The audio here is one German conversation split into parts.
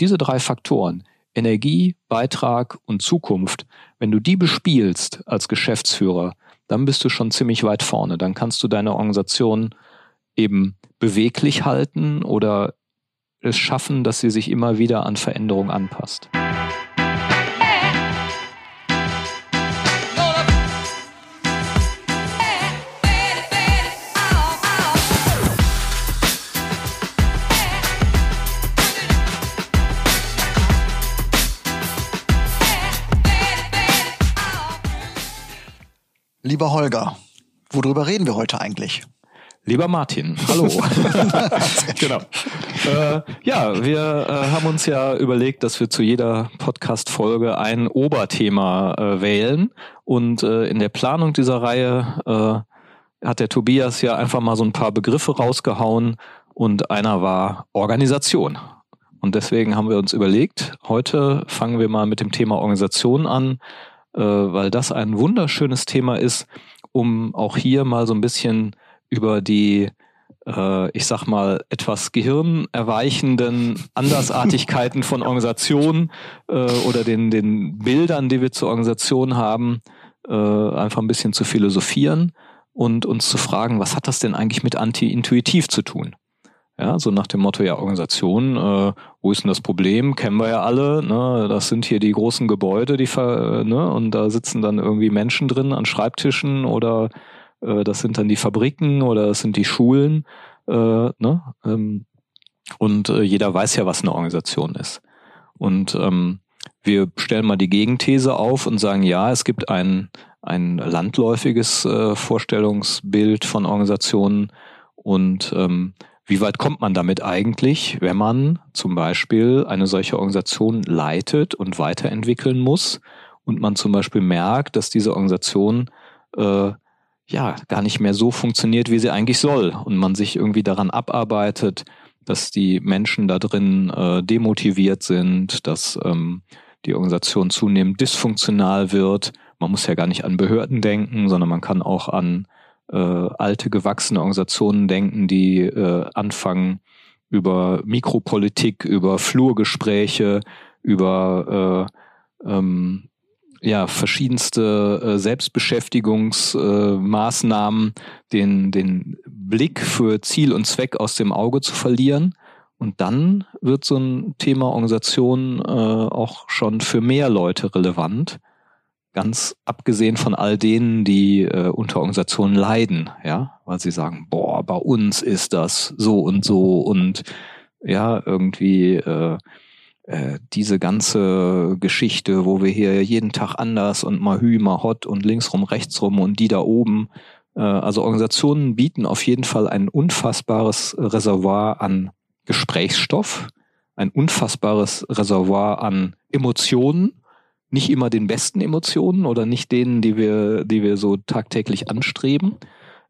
diese drei Faktoren, Energie, Beitrag und Zukunft, wenn du die bespielst als Geschäftsführer, dann bist du schon ziemlich weit vorne. Dann kannst du deine Organisation eben beweglich halten oder es schaffen, dass sie sich immer wieder an Veränderungen anpasst. Lieber Holger, worüber reden wir heute eigentlich? Lieber Martin, hallo. genau. Äh, ja, wir äh, haben uns ja überlegt, dass wir zu jeder Podcast-Folge ein Oberthema äh, wählen. Und äh, in der Planung dieser Reihe äh, hat der Tobias ja einfach mal so ein paar Begriffe rausgehauen und einer war Organisation. Und deswegen haben wir uns überlegt, heute fangen wir mal mit dem Thema Organisation an, weil das ein wunderschönes Thema ist, um auch hier mal so ein bisschen über die, äh, ich sag mal, etwas gehirnerweichenden Andersartigkeiten von Organisationen äh, oder den, den Bildern, die wir zur Organisation haben, äh, einfach ein bisschen zu philosophieren und uns zu fragen, was hat das denn eigentlich mit anti-intuitiv zu tun? Ja, so nach dem Motto, ja, Organisation, äh, wo ist denn das Problem? Kennen wir ja alle, ne? Das sind hier die großen Gebäude, die ver, ne? Und da sitzen dann irgendwie Menschen drin an Schreibtischen oder äh, das sind dann die Fabriken oder das sind die Schulen, äh, ne? Ähm, und äh, jeder weiß ja, was eine Organisation ist. Und ähm, wir stellen mal die Gegenthese auf und sagen, ja, es gibt ein, ein landläufiges äh, Vorstellungsbild von Organisationen und ähm, wie weit kommt man damit eigentlich, wenn man zum Beispiel eine solche Organisation leitet und weiterentwickeln muss und man zum Beispiel merkt, dass diese Organisation äh, ja gar nicht mehr so funktioniert, wie sie eigentlich soll und man sich irgendwie daran abarbeitet, dass die Menschen da drin äh, demotiviert sind, dass ähm, die Organisation zunehmend dysfunktional wird. Man muss ja gar nicht an Behörden denken, sondern man kann auch an äh, alte gewachsene Organisationen denken, die äh, anfangen über Mikropolitik, über Flurgespräche, über äh, ähm, ja, verschiedenste äh, Selbstbeschäftigungsmaßnahmen, den, den Blick für Ziel und Zweck aus dem Auge zu verlieren. Und dann wird so ein Thema Organisation äh, auch schon für mehr Leute relevant ganz abgesehen von all denen, die äh, unter Organisationen leiden, ja, weil sie sagen, boah, bei uns ist das so und so und ja, irgendwie äh, äh, diese ganze Geschichte, wo wir hier jeden Tag anders und mal hü, mal hot und linksrum, rechtsrum und die da oben. Äh, also Organisationen bieten auf jeden Fall ein unfassbares Reservoir an Gesprächsstoff, ein unfassbares Reservoir an Emotionen nicht immer den besten Emotionen oder nicht denen, die wir, die wir so tagtäglich anstreben.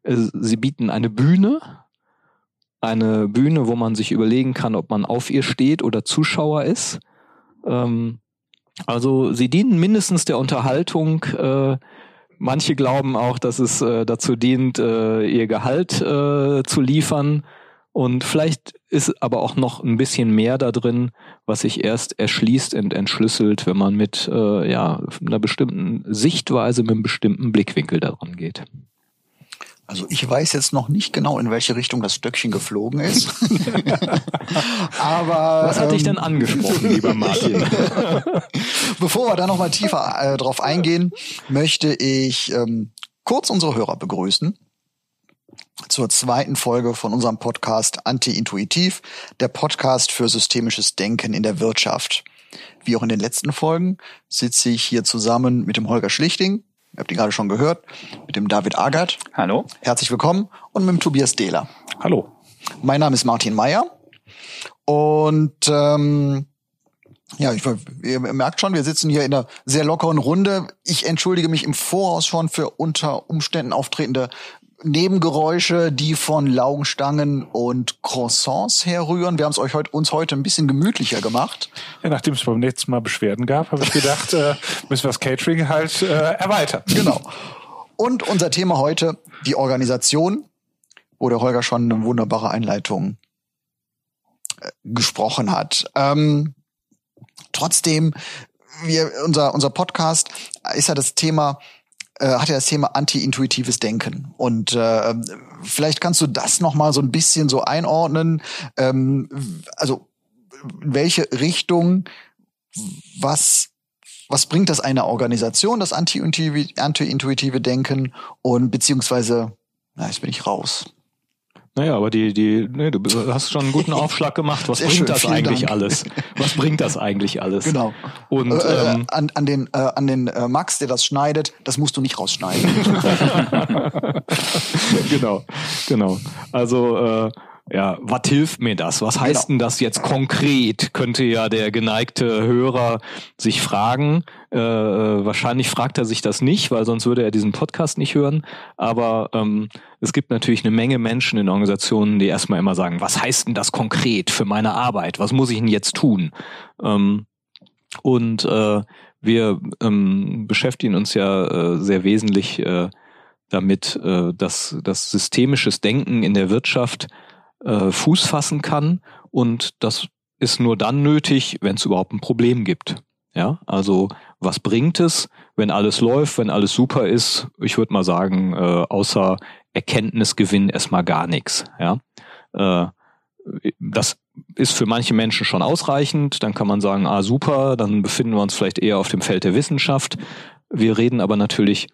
Äh, sie bieten eine Bühne, eine Bühne, wo man sich überlegen kann, ob man auf ihr steht oder Zuschauer ist. Ähm, also sie dienen mindestens der Unterhaltung. Äh, manche glauben auch, dass es äh, dazu dient, ihr Gehalt zu liefern. Und vielleicht ist aber auch noch ein bisschen mehr da drin, was sich erst erschließt und entschlüsselt, wenn man mit äh, ja, einer bestimmten Sichtweise, mit einem bestimmten Blickwinkel daran geht. Also ich weiß jetzt noch nicht genau, in welche Richtung das Stöckchen geflogen ist. Aber was hat ähm, dich denn angesprochen, lieber Martin? Bevor wir da noch mal tiefer äh, drauf eingehen, möchte ich ähm, kurz unsere Hörer begrüßen zur zweiten Folge von unserem Podcast Anti-Intuitiv, der Podcast für systemisches Denken in der Wirtschaft. Wie auch in den letzten Folgen sitze ich hier zusammen mit dem Holger Schlichting, ihr habt ihn gerade schon gehört, mit dem David Agert. Hallo. Herzlich willkommen und mit dem Tobias Dehler. Hallo. Mein Name ist Martin Meyer und ähm, ja, ich, ihr merkt schon, wir sitzen hier in einer sehr lockeren Runde. Ich entschuldige mich im Voraus schon für unter Umständen auftretende Nebengeräusche, die von Laugenstangen und Croissants herrühren. Wir haben es euch heute, uns heute ein bisschen gemütlicher gemacht. Ja, nachdem es beim letzten Mal Beschwerden gab, habe ich gedacht, äh, müssen wir das Catering halt äh, erweitern. Genau. Und unser Thema heute, die Organisation, wo der Holger schon eine wunderbare Einleitung äh, gesprochen hat. Ähm, trotzdem, wir, unser, unser Podcast ist ja das Thema, äh, hat ja das Thema anti-intuitives Denken. Und äh, vielleicht kannst du das noch mal so ein bisschen so einordnen. Ähm, also welche Richtung, was was bringt das einer Organisation, das anti-intuitive Denken und beziehungsweise, na, jetzt bin ich raus. Naja, aber die, die, nee, du hast schon einen guten Aufschlag gemacht. Was Sehr bringt schön, das eigentlich Dank. alles? Was bringt das eigentlich alles? Genau. Und äh, ähm, an, an den, äh, an den äh, Max, der das schneidet, das musst du nicht rausschneiden. genau, genau. Also äh, ja, was hilft mir das? Was heißt genau. denn das jetzt konkret? Könnte ja der geneigte Hörer sich fragen. Äh, wahrscheinlich fragt er sich das nicht, weil sonst würde er diesen Podcast nicht hören. Aber ähm, es gibt natürlich eine Menge Menschen in Organisationen, die erstmal immer sagen, was heißt denn das konkret für meine Arbeit? Was muss ich denn jetzt tun? Ähm, und äh, wir ähm, beschäftigen uns ja äh, sehr wesentlich äh, damit, äh, dass das systemisches Denken in der Wirtschaft äh, Fuß fassen kann. Und das ist nur dann nötig, wenn es überhaupt ein Problem gibt. Ja, also was bringt es, wenn alles läuft, wenn alles super ist? Ich würde mal sagen, äh, außer Erkenntnisgewinn erstmal gar nichts. Ja, äh, das ist für manche Menschen schon ausreichend. Dann kann man sagen, ah super, dann befinden wir uns vielleicht eher auf dem Feld der Wissenschaft. Wir reden aber natürlich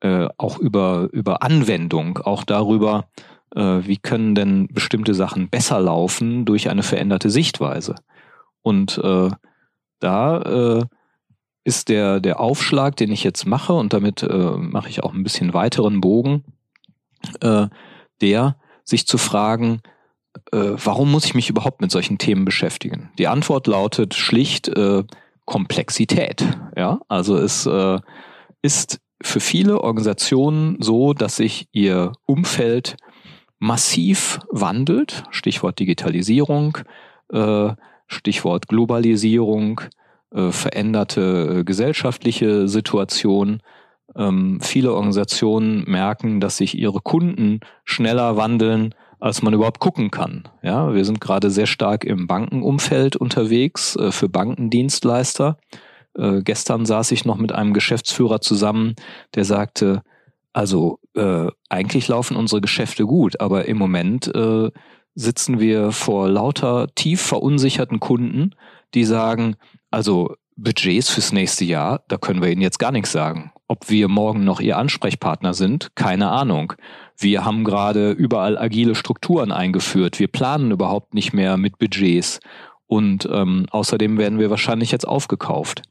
äh, auch über über Anwendung, auch darüber, wie können denn bestimmte Sachen besser laufen durch eine veränderte Sichtweise. Und äh, da äh, ist der, der Aufschlag, den ich jetzt mache, und damit äh, mache ich auch ein bisschen weiteren Bogen, äh, der, sich zu fragen, äh, warum muss ich mich überhaupt mit solchen Themen beschäftigen? Die Antwort lautet schlicht äh, Komplexität. Ja, also es äh, ist für viele Organisationen so, dass sich ihr Umfeld massiv wandelt, Stichwort Digitalisierung, äh, Stichwort Globalisierung, äh, veränderte äh, gesellschaftliche Situation. Ähm, viele Organisationen merken, dass sich ihre Kunden schneller wandeln, als man überhaupt gucken kann. Ja, wir sind gerade sehr stark im Bankenumfeld unterwegs für Bankendienstleister. Gestern saß ich noch mit einem Geschäftsführer zusammen, der sagte, also äh, eigentlich laufen unsere Geschäfte gut, aber im Moment äh, sitzen wir vor lauter tief verunsicherten Kunden, die sagen, also Budgets fürs nächste Jahr, da können wir Ihnen jetzt gar nichts sagen. Ob wir morgen noch Ihr Ansprechpartner sind, keine Ahnung. Wir haben gerade überall agile Strukturen eingeführt. Wir planen überhaupt nicht mehr mit Budgets. Und ähm, außerdem werden wir wahrscheinlich jetzt aufgekauft.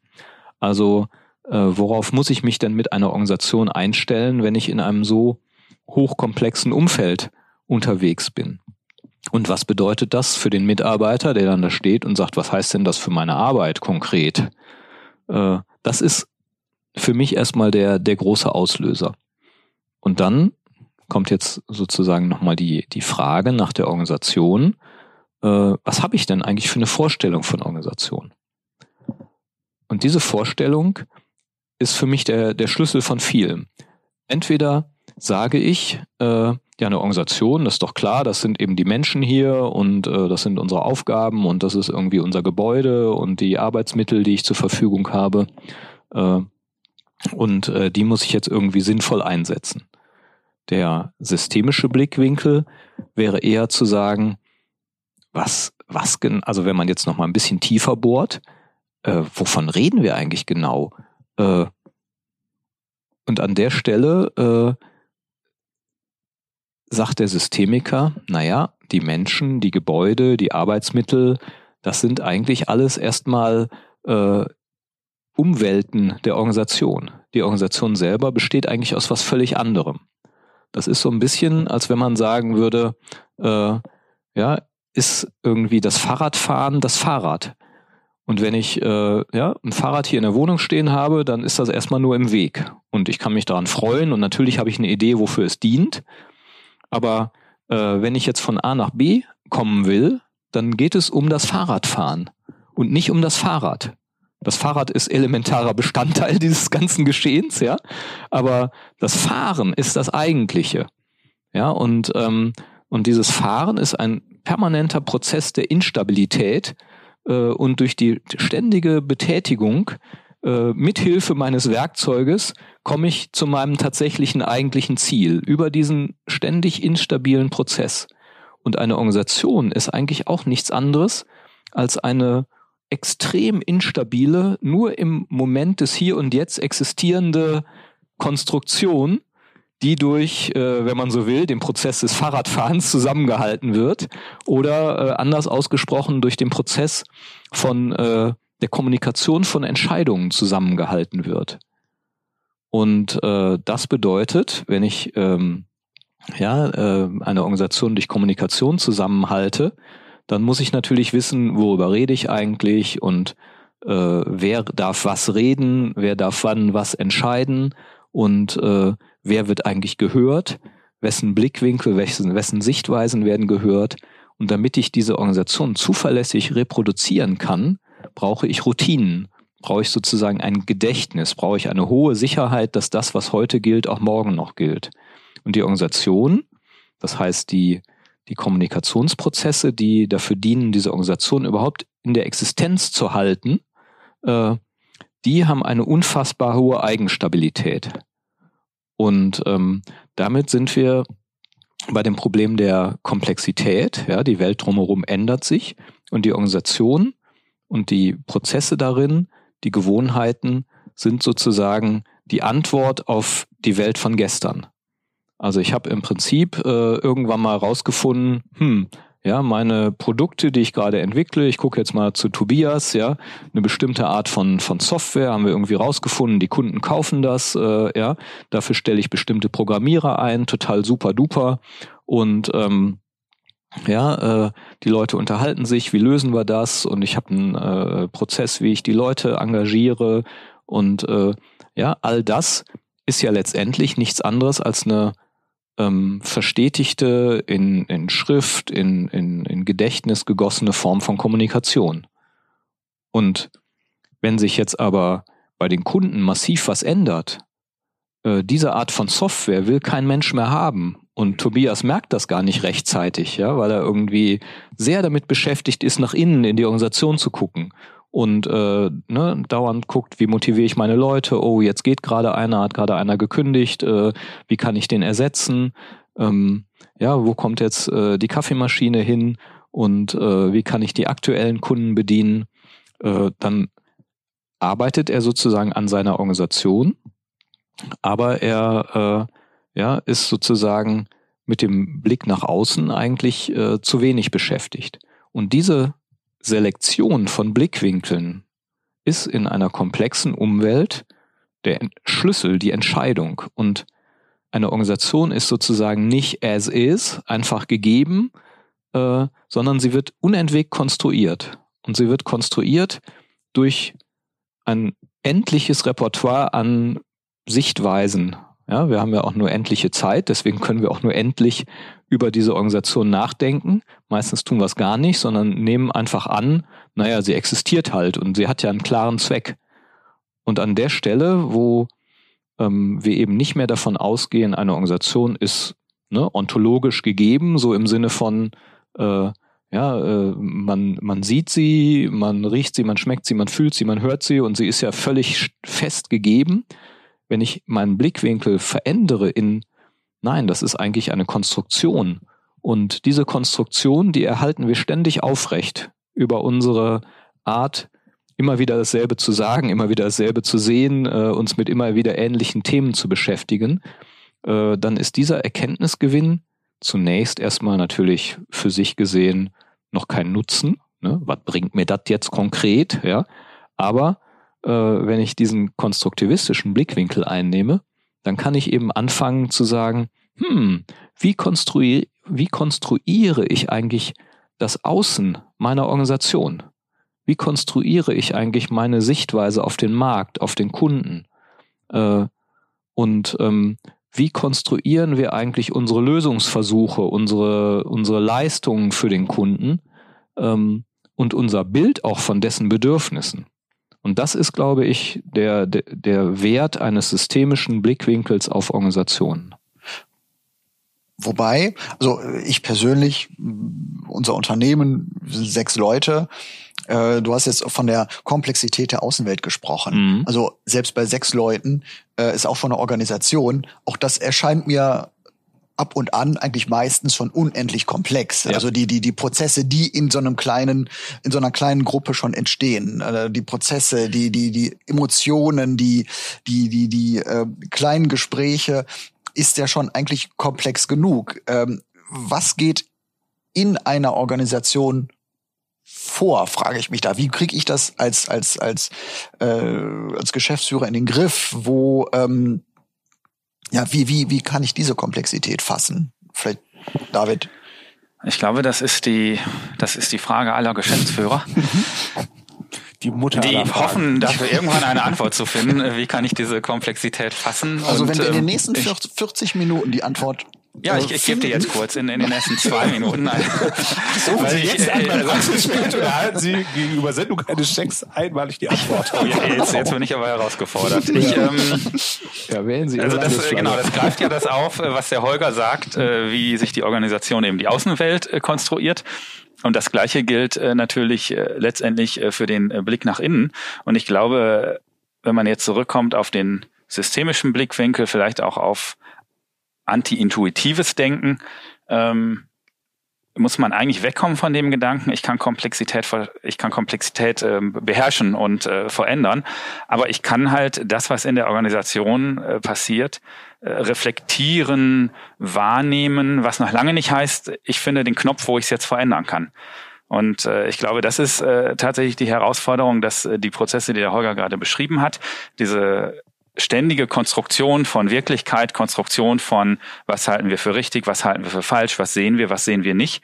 Also worauf muss ich mich denn mit einer Organisation einstellen, wenn ich in einem so hochkomplexen Umfeld unterwegs bin? Und was bedeutet das für den Mitarbeiter, der dann da steht und sagt, was heißt denn das für meine Arbeit konkret? Äh, das ist für mich erstmal der, der große Auslöser. Und dann kommt jetzt sozusagen nochmal die, die Frage nach der Organisation. Äh, was habe ich denn eigentlich für eine Vorstellung von Organisation? Und diese Vorstellung ist für mich der, der Schlüssel von vielem. Entweder sage ich, äh, ja, eine Organisation, das ist doch klar, das sind eben die Menschen hier und äh, das sind unsere Aufgaben und das ist irgendwie unser Gebäude und die Arbeitsmittel, die ich zur Verfügung habe. Äh, und äh, die muss ich jetzt irgendwie sinnvoll einsetzen. Der systemische Blickwinkel wäre eher zu sagen, was, was, also wenn man jetzt noch mal ein bisschen tiefer bohrt, äh, wovon reden wir eigentlich genau? Äh, und an der Stelle äh, sagt der Systemiker, naja, die Menschen, die Gebäude, die Arbeitsmittel, das sind eigentlich alles erstmal äh, Umwelten der Organisation. Die Organisation selber besteht eigentlich aus was völlig anderem. Das ist so ein bisschen, als wenn man sagen würde, äh, ja, ist irgendwie das Fahrradfahren das Fahrrad. Und wenn ich äh, ja, ein Fahrrad hier in der Wohnung stehen habe, dann ist das erstmal nur im Weg. Und ich kann mich daran freuen und natürlich habe ich eine Idee, wofür es dient. Aber äh, wenn ich jetzt von A nach B kommen will, dann geht es um das Fahrradfahren und nicht um das Fahrrad. Das Fahrrad ist elementarer Bestandteil dieses ganzen Geschehens, ja. Aber das Fahren ist das Eigentliche. Ja, und, ähm, und dieses Fahren ist ein permanenter Prozess der Instabilität, und durch die ständige Betätigung äh, mithilfe meines Werkzeuges komme ich zu meinem tatsächlichen eigentlichen Ziel über diesen ständig instabilen Prozess. Und eine Organisation ist eigentlich auch nichts anderes als eine extrem instabile, nur im Moment des Hier und Jetzt existierende Konstruktion, die durch, äh, wenn man so will, den Prozess des Fahrradfahrens zusammengehalten wird oder äh, anders ausgesprochen durch den Prozess von äh, der Kommunikation von Entscheidungen zusammengehalten wird. Und äh, das bedeutet, wenn ich ähm, ja äh, eine Organisation durch Kommunikation zusammenhalte, dann muss ich natürlich wissen, worüber rede ich eigentlich und äh, wer darf was reden, wer darf wann was entscheiden und äh, wer wird eigentlich gehört, wessen Blickwinkel, wessen, wessen Sichtweisen werden gehört. Und damit ich diese Organisation zuverlässig reproduzieren kann, brauche ich Routinen, brauche ich sozusagen ein Gedächtnis, brauche ich eine hohe Sicherheit, dass das, was heute gilt, auch morgen noch gilt. Und die Organisation, das heißt die, die Kommunikationsprozesse, die dafür dienen, diese Organisation überhaupt in der Existenz zu halten, äh, die haben eine unfassbar hohe Eigenstabilität. Und ähm, damit sind wir bei dem Problem der Komplexität. Ja, die Welt drumherum ändert sich und die Organisation und die Prozesse darin, die Gewohnheiten sind sozusagen die Antwort auf die Welt von gestern. Also ich habe im Prinzip äh, irgendwann mal rausgefunden, hm, ja, meine Produkte, die ich gerade entwickle, ich gucke jetzt mal zu Tobias, ja, eine bestimmte Art von, von Software haben wir irgendwie rausgefunden, die Kunden kaufen das, äh, ja, dafür stelle ich bestimmte Programmierer ein, total super duper. Und ähm, ja, äh, die Leute unterhalten sich, wie lösen wir das? Und ich habe einen äh, Prozess, wie ich die Leute engagiere. Und äh, ja, all das ist ja letztendlich nichts anderes als eine ähm, verstetigte, in, in Schrift, in, in, in Gedächtnis gegossene Form von Kommunikation. Und wenn sich jetzt aber bei den Kunden massiv was ändert, äh, diese Art von Software will kein Mensch mehr haben. Und Tobias merkt das gar nicht rechtzeitig, ja, weil er irgendwie sehr damit beschäftigt ist, nach innen in die Organisation zu gucken und äh, ne, dauernd guckt, wie motiviere ich meine Leute, oh, jetzt geht gerade einer, hat gerade einer gekündigt, äh, wie kann ich den ersetzen, ähm, ja, wo kommt jetzt äh, die Kaffeemaschine hin? Und äh, wie kann ich die aktuellen Kunden bedienen, äh, dann arbeitet er sozusagen an seiner Organisation, aber er äh, ja, ist sozusagen mit dem Blick nach außen eigentlich äh, zu wenig beschäftigt. Und diese Selektion von Blickwinkeln ist in einer komplexen Umwelt der Schlüssel, die Entscheidung. Und eine Organisation ist sozusagen nicht as is, einfach gegeben, äh, sondern sie wird unentwegt konstruiert. Und sie wird konstruiert durch ein endliches Repertoire an Sichtweisen, ja, wir haben ja auch nur endliche Zeit, deswegen können wir auch nur endlich über diese Organisation nachdenken. Meistens tun wir es gar nicht, sondern nehmen einfach an, naja, sie existiert halt und sie hat ja einen klaren Zweck. Und an der Stelle, wo ähm, wir eben nicht mehr davon ausgehen, eine Organisation ist ne, ontologisch gegeben, so im Sinne von, äh, ja, äh, man, man sieht sie, man riecht sie, man schmeckt sie, man fühlt sie, man hört sie und sie ist ja völlig fest gegeben, wenn ich meinen Blickwinkel verändere in, nein, das ist eigentlich eine Konstruktion. Und diese Konstruktion, die erhalten wir ständig aufrecht über unsere Art, immer wieder dasselbe zu sagen, immer wieder dasselbe zu sehen, äh, uns mit immer wieder ähnlichen Themen zu beschäftigen, äh, dann ist dieser Erkenntnisgewinn zunächst erstmal natürlich für sich gesehen noch kein Nutzen. Ne? Was bringt mir das jetzt konkret? Ja, aber äh, wenn ich diesen konstruktivistischen Blickwinkel einnehme, dann kann ich eben anfangen zu sagen, hm, wie, konstruiere, wie konstruiere ich eigentlich das Außen meiner Organisation? Wie konstruiere ich eigentlich meine Sichtweise auf den Markt, auf den Kunden? Äh, und ähm, wie konstruieren wir eigentlich unsere Lösungsversuche, unsere, unsere Leistungen für den Kunden ähm, und unser Bild auch von dessen Bedürfnissen? Und das ist, glaube ich, der, der, der Wert eines systemischen Blickwinkels auf Organisationen. Wobei, also ich persönlich, unser Unternehmen, sechs Leute, Äh, du hast jetzt von der Komplexität der Außenwelt gesprochen. Mhm. Also selbst bei sechs Leuten äh, ist auch von der Organisation. Auch das erscheint mir ab und an eigentlich meistens schon unendlich komplex. Ja. Also die die die Prozesse, die in so einem kleinen in so einer kleinen Gruppe schon entstehen, äh, die Prozesse, die die die Emotionen, die die die die äh, kleinen Gespräche, ist ja schon eigentlich komplex genug. Ähm, was geht in einer Organisation vor, frage ich mich da. Wie kriege ich das als als als äh, als Geschäftsführer in den Griff? Wo ähm, ja wie wie wie kann ich diese Komplexität fassen? Vielleicht David. Ich glaube, das ist die, das ist die Frage aller Geschäftsführer, Die Mutter die hoffen, dafür irgendwann eine Antwort zu finden. Wie kann ich diese Komplexität fassen? Also Und, wenn wir in den ähm, nächsten ich- 40 40 Minuten die Antwort Ja, ich, ich gebe dir jetzt kurz in, in den ersten zwei Minuten. Nein. Rufen Weil Sie ich, jetzt an äh, Praxisspiel und erhalten Sie gegenüber Sendung eines Schecks einmalig die Antwort. Oh, ja, jetzt, jetzt bin ich aber herausgefordert. Ich, ähm, Ja, wählen Sie also das, genau, das greift ja das auf, äh, was der Holger sagt, äh, wie sich die Organisation eben die Außenwelt äh, konstruiert. Und das Gleiche gilt äh, natürlich äh, letztendlich äh, für den äh, Blick nach innen. Und ich glaube, wenn man jetzt zurückkommt auf den systemischen Blickwinkel, vielleicht auch auf anti-intuitives Denken, ähm, muss man eigentlich wegkommen von dem Gedanken, ich kann Komplexität, ich kann Komplexität ähm, beherrschen und äh, verändern, aber ich kann halt das, was in der Organisation äh, passiert, äh, reflektieren, wahrnehmen, was noch lange nicht heißt, ich finde den Knopf, wo ich es jetzt verändern kann. Und äh, ich glaube, das ist äh, tatsächlich die Herausforderung, dass äh, die Prozesse, die der Holger gerade beschrieben hat, diese ständige Konstruktion von Wirklichkeit, Konstruktion von, was halten wir für richtig, was halten wir für falsch, was sehen wir, was sehen wir nicht,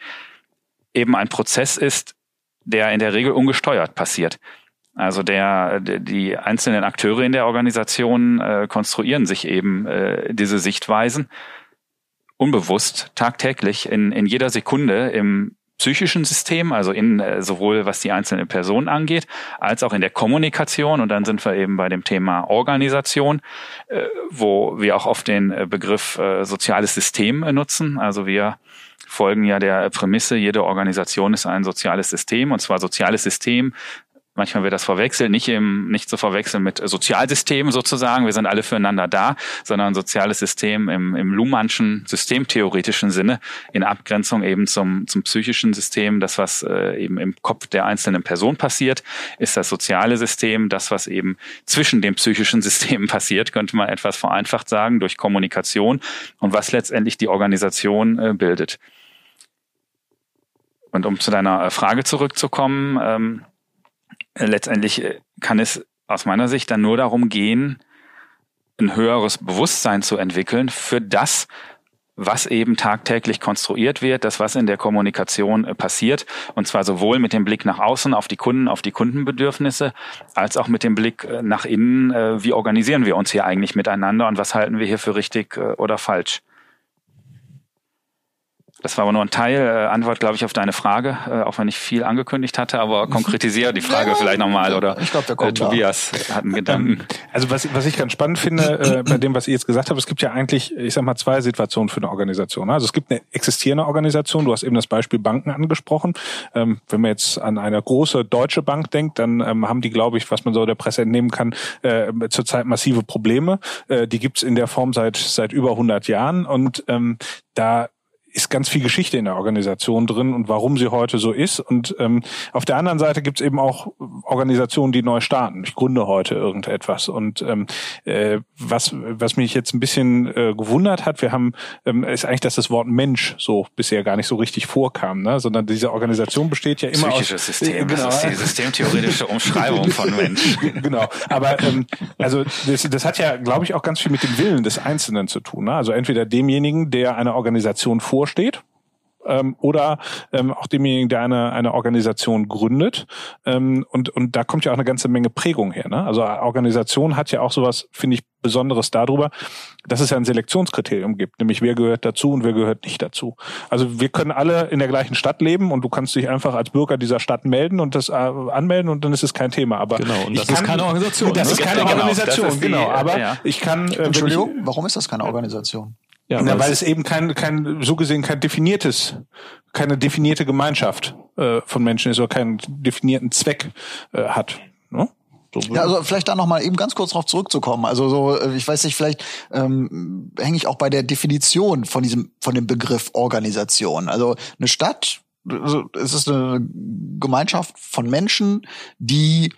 eben ein Prozess ist, der in der Regel ungesteuert passiert. Also der, die einzelnen Akteure in der Organisation äh, konstruieren sich eben äh, diese Sichtweisen unbewusst tagtäglich in, in jeder Sekunde im psychischen System, also in äh, sowohl was die einzelne Person angeht, als auch in der Kommunikation. Und dann sind wir eben bei dem Thema Organisation, äh, wo wir auch oft den äh, Begriff äh, soziales System äh, nutzen. Also wir folgen ja der Prämisse, jede Organisation ist ein soziales System, und zwar soziales System Manchmal wird das verwechselt, nicht im, nicht zu verwechseln mit Sozialsystemen sozusagen. Wir sind alle füreinander da, sondern ein soziales System im, im Luhmannschen systemtheoretischen Sinne in Abgrenzung eben zum, zum psychischen System. Das, was äh, eben im Kopf der einzelnen Person passiert, ist das soziale System. Das, was eben zwischen den psychischen Systemen passiert, könnte man etwas vereinfacht sagen, durch Kommunikation und was letztendlich die Organisation äh, bildet. Und um zu deiner äh, Frage zurückzukommen, ähm, letztendlich äh, kann es aus meiner Sicht dann nur darum gehen, ein höheres Bewusstsein zu entwickeln für das, was eben tagtäglich konstruiert wird, das, was in der Kommunikation äh, passiert, und zwar sowohl mit dem Blick nach außen auf die Kunden, auf die Kundenbedürfnisse, als auch mit dem Blick äh, nach innen, äh, wie organisieren wir uns hier eigentlich miteinander und was halten wir hier für richtig äh, oder falsch. Das war aber nur ein Teil, äh, Antwort, glaube ich, auf deine Frage, äh, auch wenn ich viel angekündigt hatte, aber konkretisiere die Frage Ja, vielleicht nochmal oder ich glaub, wir äh, kommen da. Tobias hat einen Gedanken. Also was, was ich ganz spannend finde, äh, bei dem, was ihr jetzt gesagt habt, es gibt ja eigentlich, ich sag mal, zwei Situationen für eine Organisation. Also es gibt eine existierende Organisation, du hast eben das Beispiel Banken angesprochen. Ähm, wenn man jetzt an eine große deutsche Bank denkt, dann ähm, haben die, glaube ich, was man so der Presse entnehmen kann, äh, zurzeit massive Probleme. Äh, die gibt's in der Form seit, seit über 100 Jahren und ähm, da ist ganz viel Geschichte in der Organisation drin und warum sie heute so ist. Und ähm, auf der anderen Seite gibt es eben auch Organisationen, die neu starten. Ich gründe heute irgendetwas. Und ähm, äh, was, was mich jetzt ein bisschen äh, gewundert hat, wir haben, ähm, ist eigentlich, dass das Wort Mensch so bisher gar nicht so richtig vorkam, ne? sondern diese Organisation besteht ja immer Psychisches aus... System, Genau. das ist die systemtheoretische Umschreibung von Mensch. genau. Aber ähm, also das, das hat ja, glaube ich, auch ganz viel mit dem Willen des Einzelnen zu tun. Ne? Also entweder demjenigen, der eine Organisation vorsteht, ähm, oder ähm, auch demjenigen, der eine, eine Organisation gründet. Ähm, und, und da kommt ja auch eine ganze Menge Prägung her. Ne? Also Organisation hat ja auch sowas, finde ich, Besonderes darüber, dass es ja ein Selektionskriterium gibt, nämlich wer gehört dazu und wer gehört nicht dazu. Also wir können alle in der gleichen Stadt leben und du kannst dich einfach als Bürger dieser Stadt melden und das äh, anmelden und dann ist es kein Thema. Aber Genau, und das ist kann- keine Organisation, Das ne? ist keine Genau, Organisation, das ist die, genau. Aber ja. ich kann, äh, Entschuldigung, Ich, warum ist das keine Organisation? Ja, na, weil weil es- es eben kein, kein, so gesehen kein definiertes, keine definierte Gemeinschaft äh, von Menschen ist oder keinen definierten Zweck äh, hat. Ne? So ja, also vielleicht da noch mal eben ganz kurz darauf zurückzukommen. Also so, äh, ich weiß nicht, vielleicht ähm, hänge ich auch bei der Definition von diesem, von dem Begriff Organisation. Also eine Stadt, also es ist eine Gemeinschaft von Menschen, die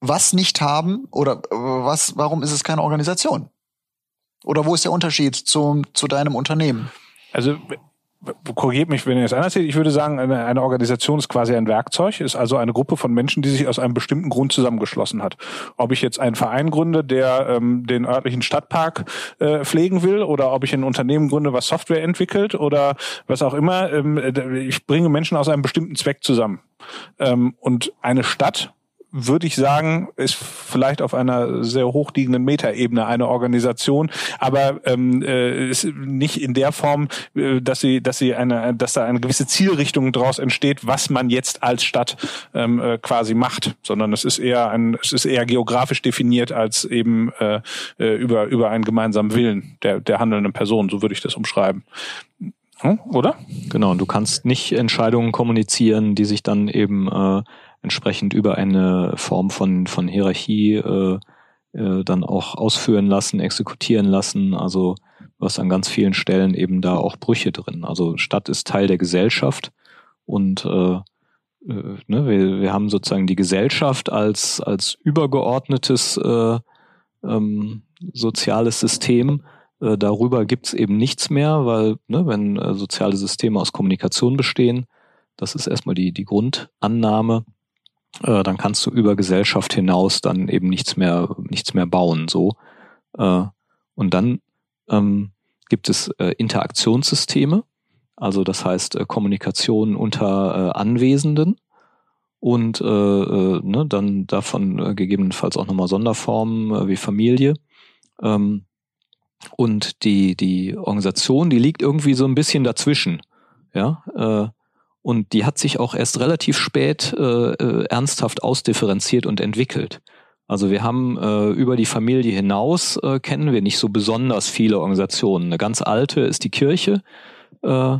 was nicht haben oder äh, was, warum ist es keine Organisation? Oder wo ist der Unterschied zum, zu deinem Unternehmen? Also korrigiert mich, wenn ihr es anders seht. Ich würde sagen, eine, eine, Organisation ist quasi ein Werkzeug, ist also eine Gruppe von Menschen, die sich aus einem bestimmten Grund zusammengeschlossen hat. Ob ich jetzt einen Verein gründe, der ähm, den örtlichen Stadtpark äh, pflegen will, oder ob ich ein Unternehmen gründe, was Software entwickelt oder was auch immer. Ähm, ich bringe Menschen aus einem bestimmten Zweck zusammen. Ähm, und eine Stadt würde ich sagen, ist vielleicht auf einer sehr hochliegenden Metaebene eine Organisation, aber ähm, äh, ist nicht in der Form, äh, dass sie, dass sie eine, dass da eine gewisse Zielrichtung daraus entsteht, was man jetzt als Stadt ähm, äh, quasi macht, sondern es ist eher ein, es ist eher geografisch definiert als eben äh, äh über über einen gemeinsamen Willen der der handelnden Person. So würde ich das umschreiben. Hm, oder? Genau, und du kannst nicht Entscheidungen kommunizieren, die sich dann eben äh, entsprechend über eine Form von, von Hierarchie äh, äh, dann auch ausführen lassen, exekutieren lassen. Also hast an ganz vielen Stellen eben da auch Brüche drin. Also Stadt ist Teil der Gesellschaft und äh, äh, ne, wir, wir haben sozusagen die Gesellschaft als, als übergeordnetes äh, ähm, soziales System. Äh, darüber gibt's eben nichts mehr, weil ne, wenn äh, soziale Systeme aus Kommunikation bestehen, das ist erstmal die, die Grundannahme, äh, dann kannst du über Gesellschaft hinaus dann eben nichts mehr, nichts mehr bauen, so. Äh, und dann ähm, gibt es äh, Interaktionssysteme, also das heißt äh, Kommunikation unter äh, Anwesenden und äh, ne, dann davon gegebenenfalls auch nochmal Sonderformen wie Familie. Ähm, und die, die Organisation, die liegt irgendwie so ein bisschen dazwischen. Ja, und die hat sich auch erst relativ spät äh, äh, ernsthaft ausdifferenziert und entwickelt. Also wir haben äh, über die Familie hinaus äh, kennen wir nicht so besonders viele Organisationen. Eine ganz alte ist die Kirche äh,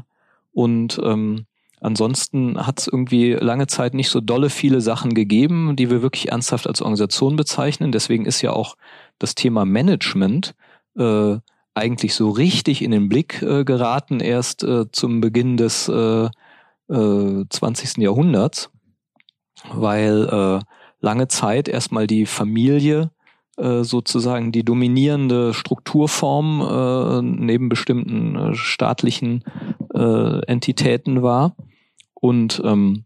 und ähm, ansonsten hat es irgendwie lange Zeit nicht so dolle viele Sachen gegeben, die wir wirklich ernsthaft als Organisation bezeichnen. Deswegen ist ja auch das Thema Management äh, eigentlich so richtig in den Blick äh, geraten erst äh, zum Beginn des äh, äh, 20. Jahrhunderts, weil äh, lange Zeit erstmal die Familie äh, sozusagen die dominierende Strukturform äh, neben bestimmten äh, staatlichen äh, Entitäten war und ähm,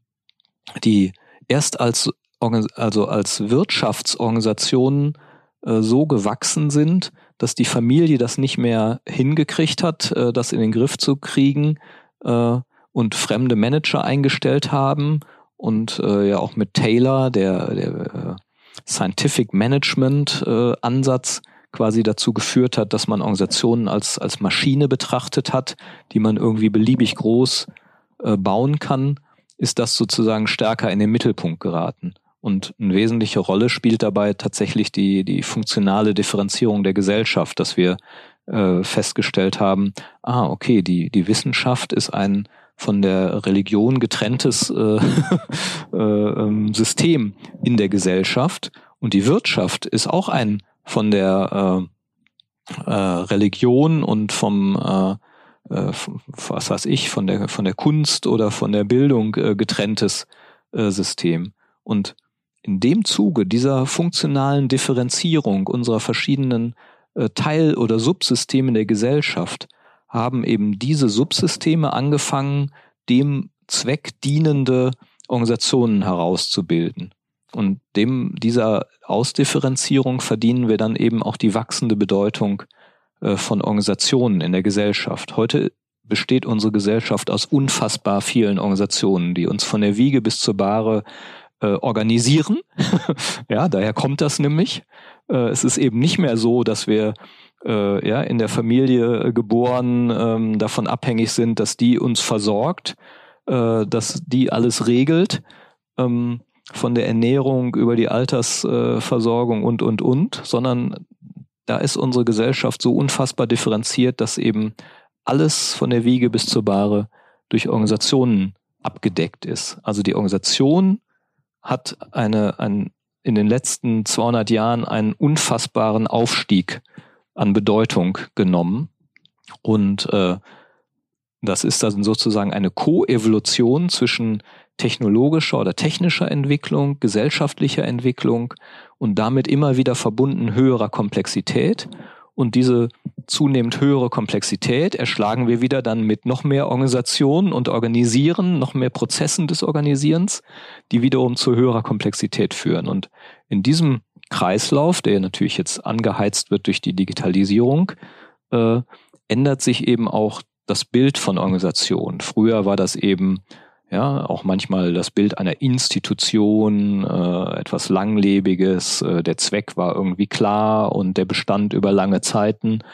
die erst als also als Wirtschaftsorganisationen äh, so gewachsen sind, dass die Familie das nicht mehr hingekriegt hat, äh, das in den Griff zu kriegen, äh, und fremde Manager eingestellt haben und äh, ja auch mit Taylor, der, der äh, Scientific Management äh, Ansatz quasi dazu geführt hat, dass man Organisationen als, als Maschine betrachtet hat, die man irgendwie beliebig groß äh, bauen kann, ist das sozusagen stärker in den Mittelpunkt geraten. Und eine wesentliche Rolle spielt dabei tatsächlich die, die funktionale Differenzierung der Gesellschaft, dass wir äh, festgestellt haben, ah, okay, die, die Wissenschaft ist ein von der Religion getrenntes äh, äh, ähm, System in der Gesellschaft. Und die Wirtschaft ist auch ein von der äh, äh, Religion und vom äh, äh, was weiß ich, von der von der Kunst oder von der Bildung äh, getrenntes äh, System. Und in dem Zuge dieser funktionalen Differenzierung unserer verschiedenen äh, Teil- oder Subsysteme der Gesellschaft haben eben diese Subsysteme angefangen, dem Zweck dienende Organisationen herauszubilden. Und dem, dieser Ausdifferenzierung verdienen wir dann eben auch die wachsende Bedeutung äh, von Organisationen in der Gesellschaft. Heute besteht unsere Gesellschaft aus unfassbar vielen Organisationen, die uns von der Wiege bis zur Bahre äh, organisieren. ja, daher kommt das nämlich. Äh, es ist eben nicht mehr so, dass wir äh, ja, in der Familie äh, geboren, ähm, davon abhängig sind, dass die uns versorgt, äh, dass die alles regelt, ähm, von der Ernährung über die Altersversorgung und, und, und, sondern da ist unsere Gesellschaft so unfassbar differenziert, dass eben alles von der Wiege bis zur Bahre durch Organisationen abgedeckt ist. Also die Organisation hat eine, ein, in den letzten 200 Jahren einen unfassbaren Aufstieg an Bedeutung genommen. Und äh, das ist dann sozusagen eine Koevolution zwischen technologischer oder technischer Entwicklung, gesellschaftlicher Entwicklung und damit immer wieder verbunden höherer Komplexität. Und diese zunehmend höhere Komplexität erschlagen wir wieder dann mit noch mehr Organisationen und Organisieren, noch mehr Prozessen des Organisierens, die wiederum zu höherer Komplexität führen. Und in diesem Kreislauf, der natürlich jetzt angeheizt wird durch die Digitalisierung, äh, ändert sich eben auch das Bild von Organisationen. Früher war das eben ja, auch manchmal das Bild einer Institution, äh, etwas Langlebiges, äh, der Zweck war irgendwie klar und der bestand über lange Zeiten.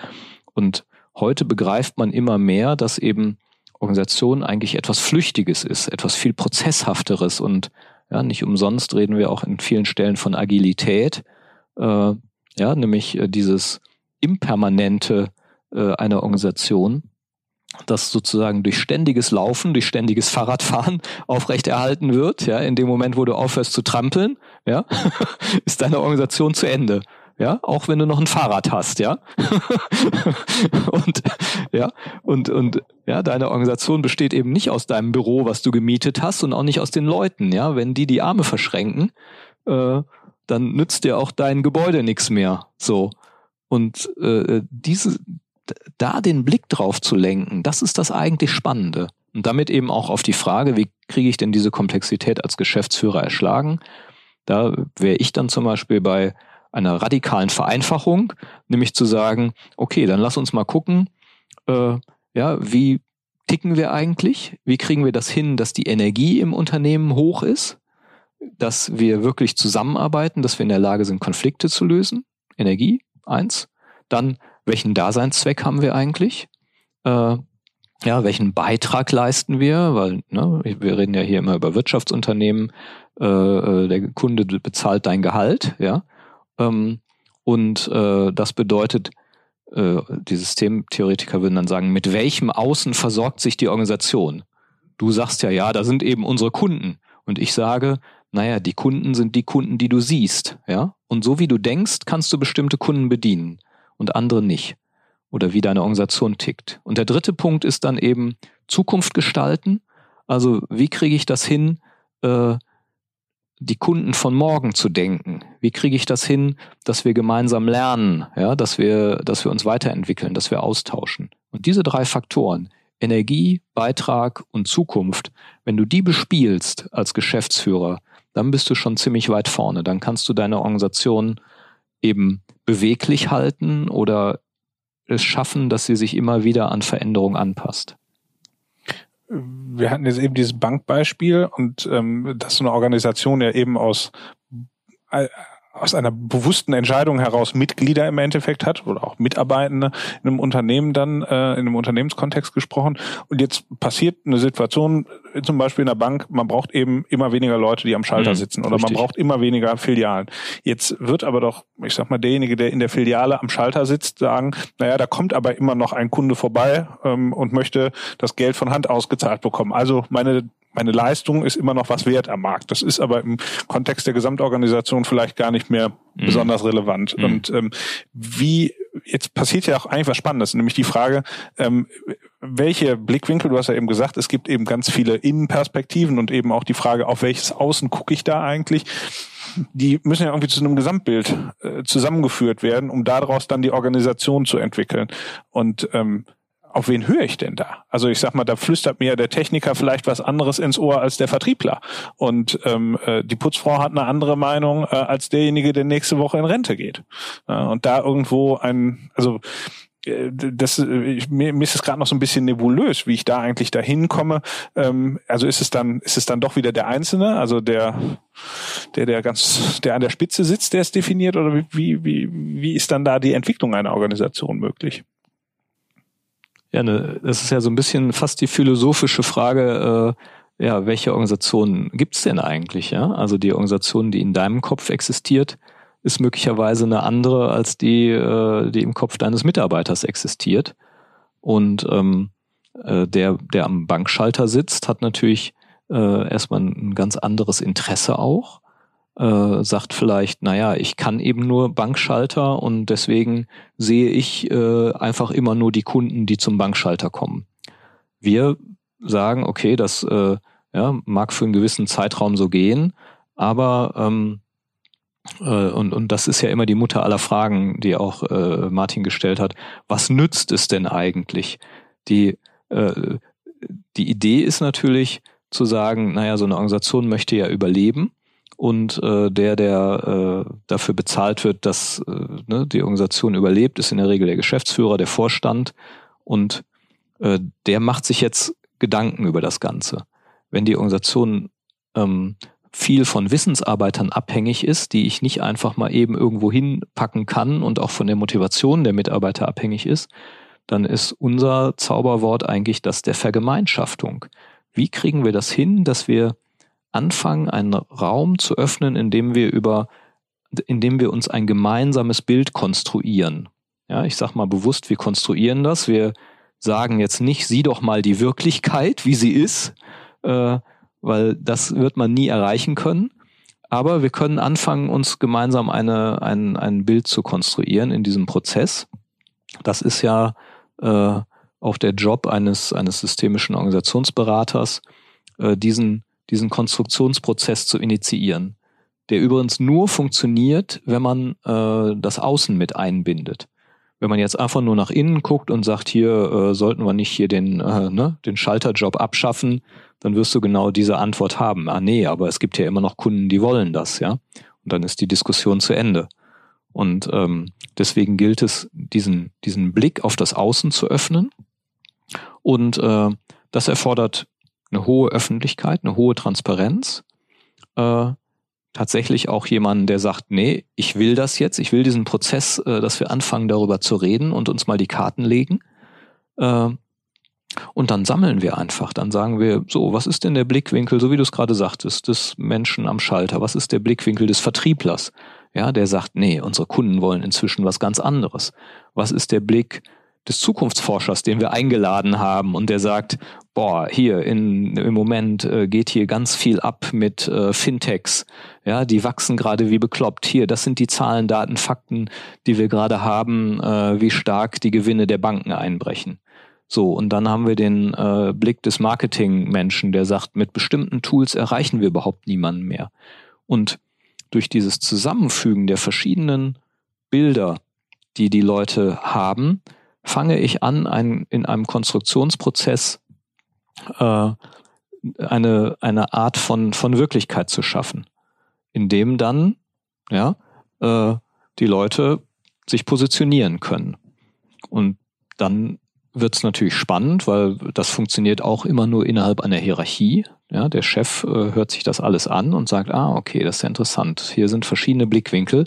Und heute begreift man immer mehr, dass eben Organisation eigentlich etwas Flüchtiges ist, etwas viel Prozesshafteres und ja, nicht umsonst reden wir auch in vielen Stellen von Agilität, äh, ja, nämlich äh, dieses Impermanente äh, einer Organisation das sozusagen durch ständiges Laufen, durch ständiges Fahrradfahren aufrechterhalten wird, ja, in dem Moment, wo du aufhörst zu trampeln, ja, ist deine Organisation zu Ende. Ja, auch wenn du noch ein Fahrrad hast, ja. und ja, und und ja, deine Organisation besteht eben nicht aus deinem Büro, was du gemietet hast und auch nicht aus den Leuten, ja, wenn die die Arme verschränken, äh, dann nützt dir auch dein Gebäude nichts mehr, so. Und äh, diese da den Blick drauf zu lenken, das ist das eigentlich Spannende. Und damit eben auch auf die Frage, wie kriege ich denn diese Komplexität als Geschäftsführer erschlagen? Da wäre ich dann zum Beispiel bei einer radikalen Vereinfachung, nämlich zu sagen, okay, dann lass uns mal gucken, äh, ja, wie ticken wir eigentlich? Wie kriegen wir das hin, dass die Energie im Unternehmen hoch ist? Dass wir wirklich zusammenarbeiten, dass wir in der Lage sind, Konflikte zu lösen? Energie, eins. Dann, welchen Daseinszweck haben wir eigentlich? Äh, ja, welchen Beitrag leisten wir? Weil ne, wir reden ja hier immer über Wirtschaftsunternehmen. Äh, äh, der Kunde bezahlt dein Gehalt, ja. Ähm, und äh, das bedeutet, äh, die Systemtheoretiker würden dann sagen, mit welchem Außen versorgt sich die Organisation? Du sagst ja, ja, da sind eben unsere Kunden. Und ich sage, naja, die Kunden sind die Kunden, die du siehst, ja. Und so wie du denkst, kannst du bestimmte Kunden bedienen und andere nicht. Oder wie deine Organisation tickt. Und der dritte Punkt ist dann eben Zukunft gestalten. Also wie kriege ich das hin, äh, die Kunden von morgen zu denken? Wie kriege ich das hin, dass wir gemeinsam lernen, ja, dass wir, dass wir uns weiterentwickeln, dass wir austauschen? Und diese drei Faktoren, Energie, Beitrag und Zukunft, wenn du die bespielst als Geschäftsführer, dann bist du schon ziemlich weit vorne. Dann kannst du deine Organisation eben beweglich halten oder es schaffen, dass sie sich immer wieder an Veränderungen anpasst? Wir hatten jetzt eben dieses Bankbeispiel und ähm, dass so eine Organisation ja eben aus aus einer bewussten Entscheidung heraus Mitglieder im Endeffekt hat oder auch Mitarbeitende in einem Unternehmen dann, äh, in einem Unternehmenskontext gesprochen. Und jetzt passiert eine Situation, zum Beispiel in der Bank, man braucht eben immer weniger Leute, die am Schalter mhm, sitzen oder richtig. man braucht immer weniger Filialen. Jetzt wird aber doch, ich sag mal, derjenige, der in der Filiale am Schalter sitzt, sagen, naja, da kommt aber immer noch ein Kunde vorbei ähm, und möchte das Geld von Hand ausgezahlt bekommen. Also meine meine Leistung ist immer noch was wert am Markt. Das ist aber im Kontext der Gesamtorganisation vielleicht gar nicht mehr mhm. besonders relevant. Mhm. Und ähm, wie jetzt passiert ja auch eigentlich was Spannendes, nämlich die Frage, ähm, welche Blickwinkel, du hast ja eben gesagt, es gibt eben ganz viele Innenperspektiven und eben auch die Frage, auf welches Außen gucke ich da eigentlich die müssen ja irgendwie zu einem Gesamtbild äh, zusammengeführt werden, um daraus dann die Organisation zu entwickeln. Und ähm, auf wen höre ich denn da? Also ich sag mal, da flüstert mir der Techniker vielleicht was anderes ins Ohr als der Vertriebler. Und ähm, äh, die Putzfrau hat eine andere Meinung äh, als derjenige, der nächste Woche in Rente geht. Ja, und da irgendwo ein, also äh, das ich, mir, mir ist es gerade noch so ein bisschen nebulös, wie ich da eigentlich dahin komme. Ähm, also ist es dann ist es dann doch wieder der Einzelne, also der der der ganz der an der Spitze sitzt, der es definiert oder wie wie wie ist dann da die Entwicklung einer Organisation möglich? Ja, ne, das ist ja so ein bisschen fast die philosophische Frage, äh, ja, welche Organisation gibt's denn eigentlich? Ja, also die Organisation, die in deinem Kopf existiert, ist möglicherweise eine andere als die, äh, die im Kopf deines Mitarbeiters existiert. Und ähm, äh, der, der am Bankschalter sitzt, hat natürlich äh, erstmal ein ganz anderes Interesse auch. Äh, sagt vielleicht, naja, ich kann eben nur Bankschalter und deswegen sehe ich äh, einfach immer nur die Kunden, die zum Bankschalter kommen. Wir sagen, okay, das äh, ja, mag für einen gewissen Zeitraum so gehen, aber ähm, äh, und, und das ist ja immer die Mutter aller Fragen, die auch äh, Martin gestellt hat. Was nützt es denn eigentlich? Die, äh, die Idee ist natürlich zu sagen, naja, so eine Organisation möchte ja überleben und äh, der, der äh, dafür bezahlt wird, dass äh, ne, die Organisation überlebt, ist in der Regel der Geschäftsführer, der Vorstand und äh, der macht sich jetzt Gedanken über das Ganze. Wenn die Organisation ähm, viel von Wissensarbeitern abhängig ist, die ich nicht einfach mal eben irgendwo hinpacken kann und auch von der Motivation der Mitarbeiter abhängig ist, dann ist unser Zauberwort eigentlich das der Vergemeinschaftung. Wie kriegen wir das hin, dass wir anfangen, einen Raum zu öffnen, in dem wir über, in dem wir uns ein gemeinsames Bild konstruieren? Ja, ich sag mal bewusst, wir konstruieren das. Wir sagen jetzt nicht, sieh doch mal die Wirklichkeit, wie sie ist, äh, weil das wird man nie erreichen können. Aber wir können anfangen, uns gemeinsam eine, ein, ein Bild zu konstruieren in diesem Prozess. Das ist ja äh, auch der Job eines, eines systemischen Organisationsberaters, äh, diesen, diesen Konstruktionsprozess zu initiieren, der übrigens nur funktioniert, wenn man äh, das Außen mit einbindet. Wenn man jetzt einfach nur nach innen guckt und sagt, hier äh, sollten wir nicht hier den, äh, ne, den Schalterjob abschaffen, dann wirst du genau diese Antwort haben. Ah nee, aber es gibt ja immer noch Kunden, die wollen das, ja. Und dann ist die Diskussion zu Ende. Und ähm, deswegen gilt es, diesen, diesen Blick auf das Außen zu öffnen. Und äh, das erfordert eine hohe Öffentlichkeit, eine hohe Transparenz. Äh, tatsächlich auch jemanden, der sagt, nee, ich will das jetzt, ich will diesen Prozess, äh, dass wir anfangen darüber zu reden und uns mal die Karten legen. Äh, und dann sammeln wir einfach. Dann sagen wir, so, was ist denn der Blickwinkel, so wie du es gerade sagtest, des Menschen am Schalter? Was ist der Blickwinkel des Vertrieblers? Ja, der sagt, nee, unsere Kunden wollen inzwischen was ganz anderes. Was ist der Blick des Zukunftsforschers, den wir eingeladen haben und der sagt, boah, hier in, im Moment äh, geht hier ganz viel ab mit äh, Fintechs. Ja, die wachsen gerade wie bekloppt. Hier, das sind die Zahlen, Daten, Fakten, die wir gerade haben, äh, wie stark die Gewinne der Banken einbrechen. So, und dann haben wir den äh, Blick des Marketingmenschen, der sagt, mit bestimmten Tools erreichen wir überhaupt niemanden mehr. Und durch dieses Zusammenfügen der verschiedenen Bilder, die die Leute haben, fange ich an, ein, in einem Konstruktionsprozess äh, eine, eine Art von, von Wirklichkeit zu schaffen, in dem dann ja, äh, die Leute sich positionieren können. Und dann wird es natürlich spannend, weil das funktioniert auch immer nur innerhalb einer Hierarchie. Ja, der Chef äh, hört sich das alles an und sagt, ah, okay, das ist ja interessant. Hier sind verschiedene Blickwinkel.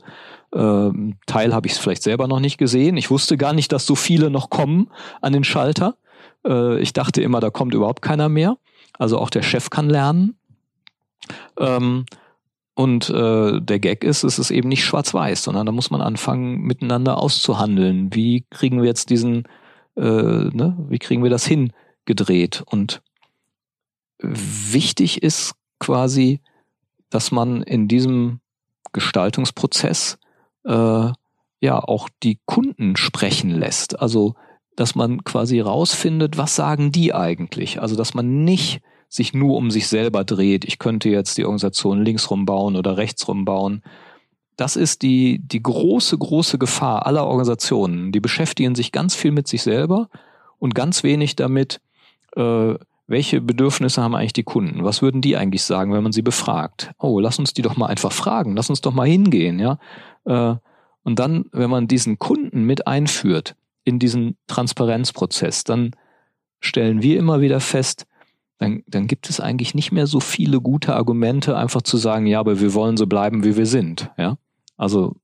Ähm, Teil habe ich es vielleicht selber noch nicht gesehen. Ich wusste gar nicht, dass so viele noch kommen an den Schalter. Äh, ich dachte immer, da kommt überhaupt keiner mehr. Also auch der Chef kann lernen. Ähm, und äh, der Gag ist, es ist eben nicht schwarz-weiß, sondern da muss man anfangen, miteinander auszuhandeln. Wie kriegen wir jetzt diesen, äh, ne, wie kriegen wir das hingedreht? Und wichtig ist quasi, dass man in diesem Gestaltungsprozess äh, ja auch die Kunden sprechen lässt. Also dass man quasi rausfindet, was sagen die eigentlich. Also dass man nicht sich nur um sich selber dreht. Ich könnte jetzt die Organisation linksrum bauen oder rechtsrum bauen. Das ist die, die große, große Gefahr aller Organisationen. Die beschäftigen sich ganz viel mit sich selber und ganz wenig damit, äh, welche Bedürfnisse haben eigentlich die Kunden? Was würden die eigentlich sagen, wenn man sie befragt? Oh, lass uns die doch mal einfach fragen, lass uns doch mal hingehen, ja. Äh, und dann, wenn man diesen Kunden mit einführt in diesen Transparenzprozess, dann stellen wir immer wieder fest, dann, dann gibt es eigentlich nicht mehr so viele gute Argumente, einfach zu sagen, ja, aber wir wollen so bleiben, wie wir sind, ja. Also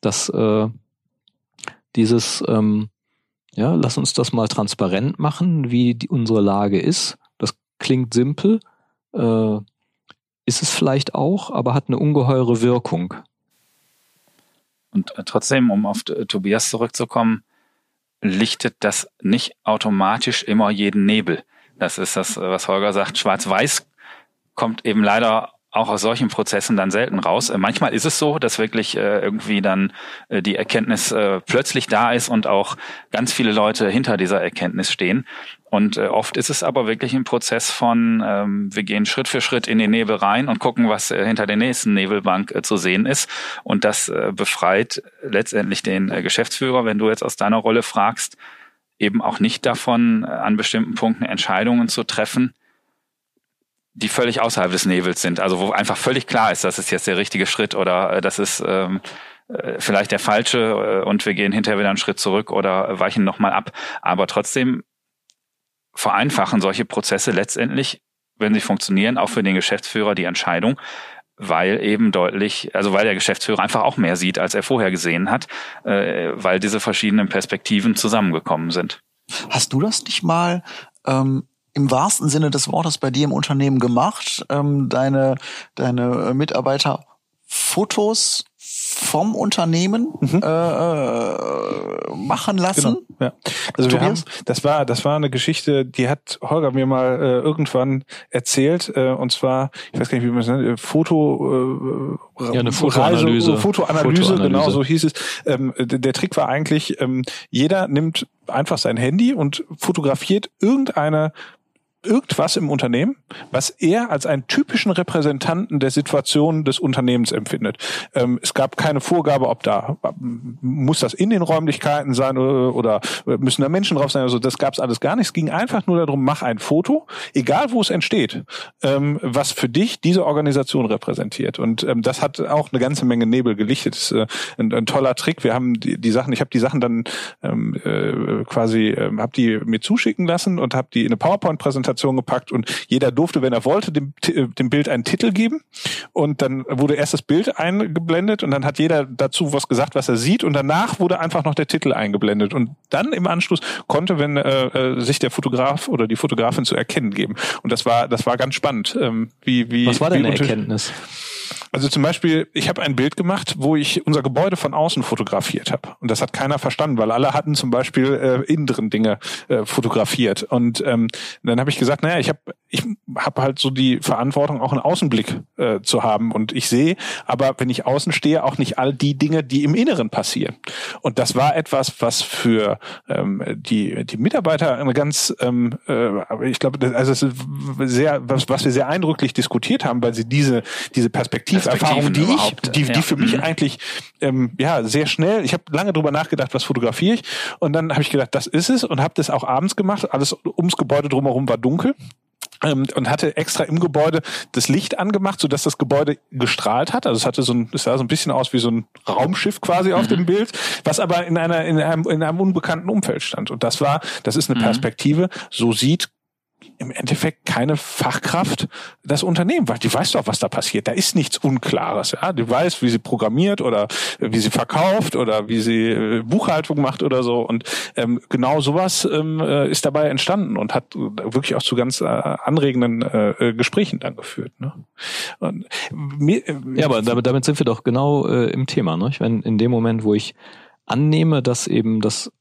das, äh, dieses, ähm, ja, lass uns das mal transparent machen, wie die, unsere Lage ist klingt simpel, äh, ist es vielleicht auch, aber hat eine ungeheure Wirkung. Und äh, trotzdem, um auf äh, Tobias zurückzukommen, lichtet das nicht automatisch immer jeden Nebel. Das ist das, was Holger sagt, schwarz-weiß kommt eben leider auch aus solchen Prozessen dann selten raus. Äh, manchmal ist es so, dass wirklich äh, irgendwie dann äh, die Erkenntnis äh, plötzlich da ist und auch ganz viele Leute hinter dieser Erkenntnis stehen. Und äh, oft ist es aber wirklich ein Prozess von, ähm, wir gehen Schritt für Schritt in den Nebel rein und gucken, was äh, hinter der nächsten Nebelbank äh, zu sehen ist. Und das äh, befreit letztendlich den äh, Geschäftsführer, wenn du jetzt aus deiner Rolle fragst, eben auch nicht davon, äh, an bestimmten Punkten Entscheidungen zu treffen, die völlig außerhalb des Nebels sind. Also wo einfach völlig klar ist, das ist jetzt der richtige Schritt oder äh, das ist ähm, äh, vielleicht der falsche äh, und wir gehen hinterher wieder einen Schritt zurück oder weichen nochmal ab. Aber trotzdem vereinfachen solche Prozesse letztendlich, wenn sie funktionieren, auch für den Geschäftsführer die Entscheidung, weil eben deutlich, also weil der Geschäftsführer einfach auch mehr sieht, als er vorher gesehen hat, äh, weil diese verschiedenen Perspektiven zusammengekommen sind. Hast du das nicht mal ähm, im wahrsten Sinne des Wortes bei dir im Unternehmen gemacht, ähm, deine, deine Mitarbeiter Fotos vom Unternehmen mhm. äh, äh, machen lassen. Genau, ja. Also wir haben, das war das war eine Geschichte, die hat Holger mir mal äh, irgendwann erzählt äh, und zwar, ich weiß gar nicht, wie man es nennt, äh, Foto äh, ja, eine Fotoanalyse. Reise, Fotoanalyse, Fotoanalyse, genau so hieß es. Ähm, der Trick war eigentlich, ähm, jeder nimmt einfach sein Handy und fotografiert irgendeine irgendwas im Unternehmen, was er als einen typischen Repräsentanten der Situation des Unternehmens empfindet. Ähm, es gab keine Vorgabe, ob da muss das in den Räumlichkeiten sein oder, oder müssen da Menschen drauf sein. Also das gab es alles gar nicht. Es ging einfach nur darum, mach ein Foto, egal wo es entsteht, ähm, was für dich diese Organisation repräsentiert. Und ähm, das hat auch eine ganze Menge Nebel gelichtet. Das ist äh, ein, ein, toller Trick. Wir haben die, die Sachen, ich habe die Sachen dann ähm, äh, quasi, äh, habe die mir zuschicken lassen und habe die in eine PowerPoint-Präsentation Präsentation gepackt und jeder durfte, wenn er wollte, dem, äh, dem Bild einen Titel geben. Und dann wurde erst das Bild eingeblendet und dann hat jeder dazu was gesagt, was er sieht. Und danach wurde einfach noch der Titel eingeblendet. Und dann im Anschluss konnte, wenn äh, äh sich der Fotograf oder die Fotografin zu erkennen geben. Und das war, das war ganz spannend. Ähm, wie, wie, was war denn eine Erkenntnis? Also zum Beispiel, ich habe ein Bild gemacht, wo ich unser Gebäude von außen fotografiert habe. Und das hat keiner verstanden, weil alle hatten zum Beispiel äh, innen drin Dinge äh, fotografiert. Und ähm, dann habe ich gesagt, naja, ich habe ich hab halt so die Verantwortung, auch einen Außenblick äh, zu haben. Und ich sehe, aber wenn ich außen stehe, auch nicht all die Dinge, die im Inneren passieren. Und das war etwas, was für ähm, die, die Mitarbeiter eine ganz, ähm, äh, ich glaube, also es ist sehr, was, was wir sehr eindrücklich diskutiert haben, weil sie diese, diese Perspektiverfahrung, die ich, die, ja. die für mich mhm. eigentlich ähm, ja sehr schnell, ich habe lange drüber nachgedacht, was fotografiere ich. Und dann habe ich gedacht, das ist es und habe das auch abends gemacht. Alles ums Gebäude drumherum war dunkel ähm, und hatte extra im Gebäude das Licht angemacht, so dass das Gebäude gestrahlt hat. Also es hatte so ein, es sah so ein bisschen aus wie so ein Raumschiff quasi auf dem mhm. Bild, was aber in einer in einem, in einem unbekannten Umfeld stand. Und das war, das ist eine mhm. Perspektive. So sieht im Endeffekt keine Fachkraft das Unternehmen, weil die weiß doch, was da passiert. Da ist nichts Unklares. Ja? Die weiß, wie sie programmiert oder wie sie verkauft oder wie sie äh, Buchhaltung macht oder so. Und ähm, genau sowas ähm, äh, ist dabei entstanden und hat wirklich auch zu ganz äh, anregenden äh, Gesprächen dann geführt. Ne? Und mir, äh, ja, aber damit, damit sind wir doch genau äh, im Thema. Ne? Wenn in dem Moment, wo ich annehme, dass eben das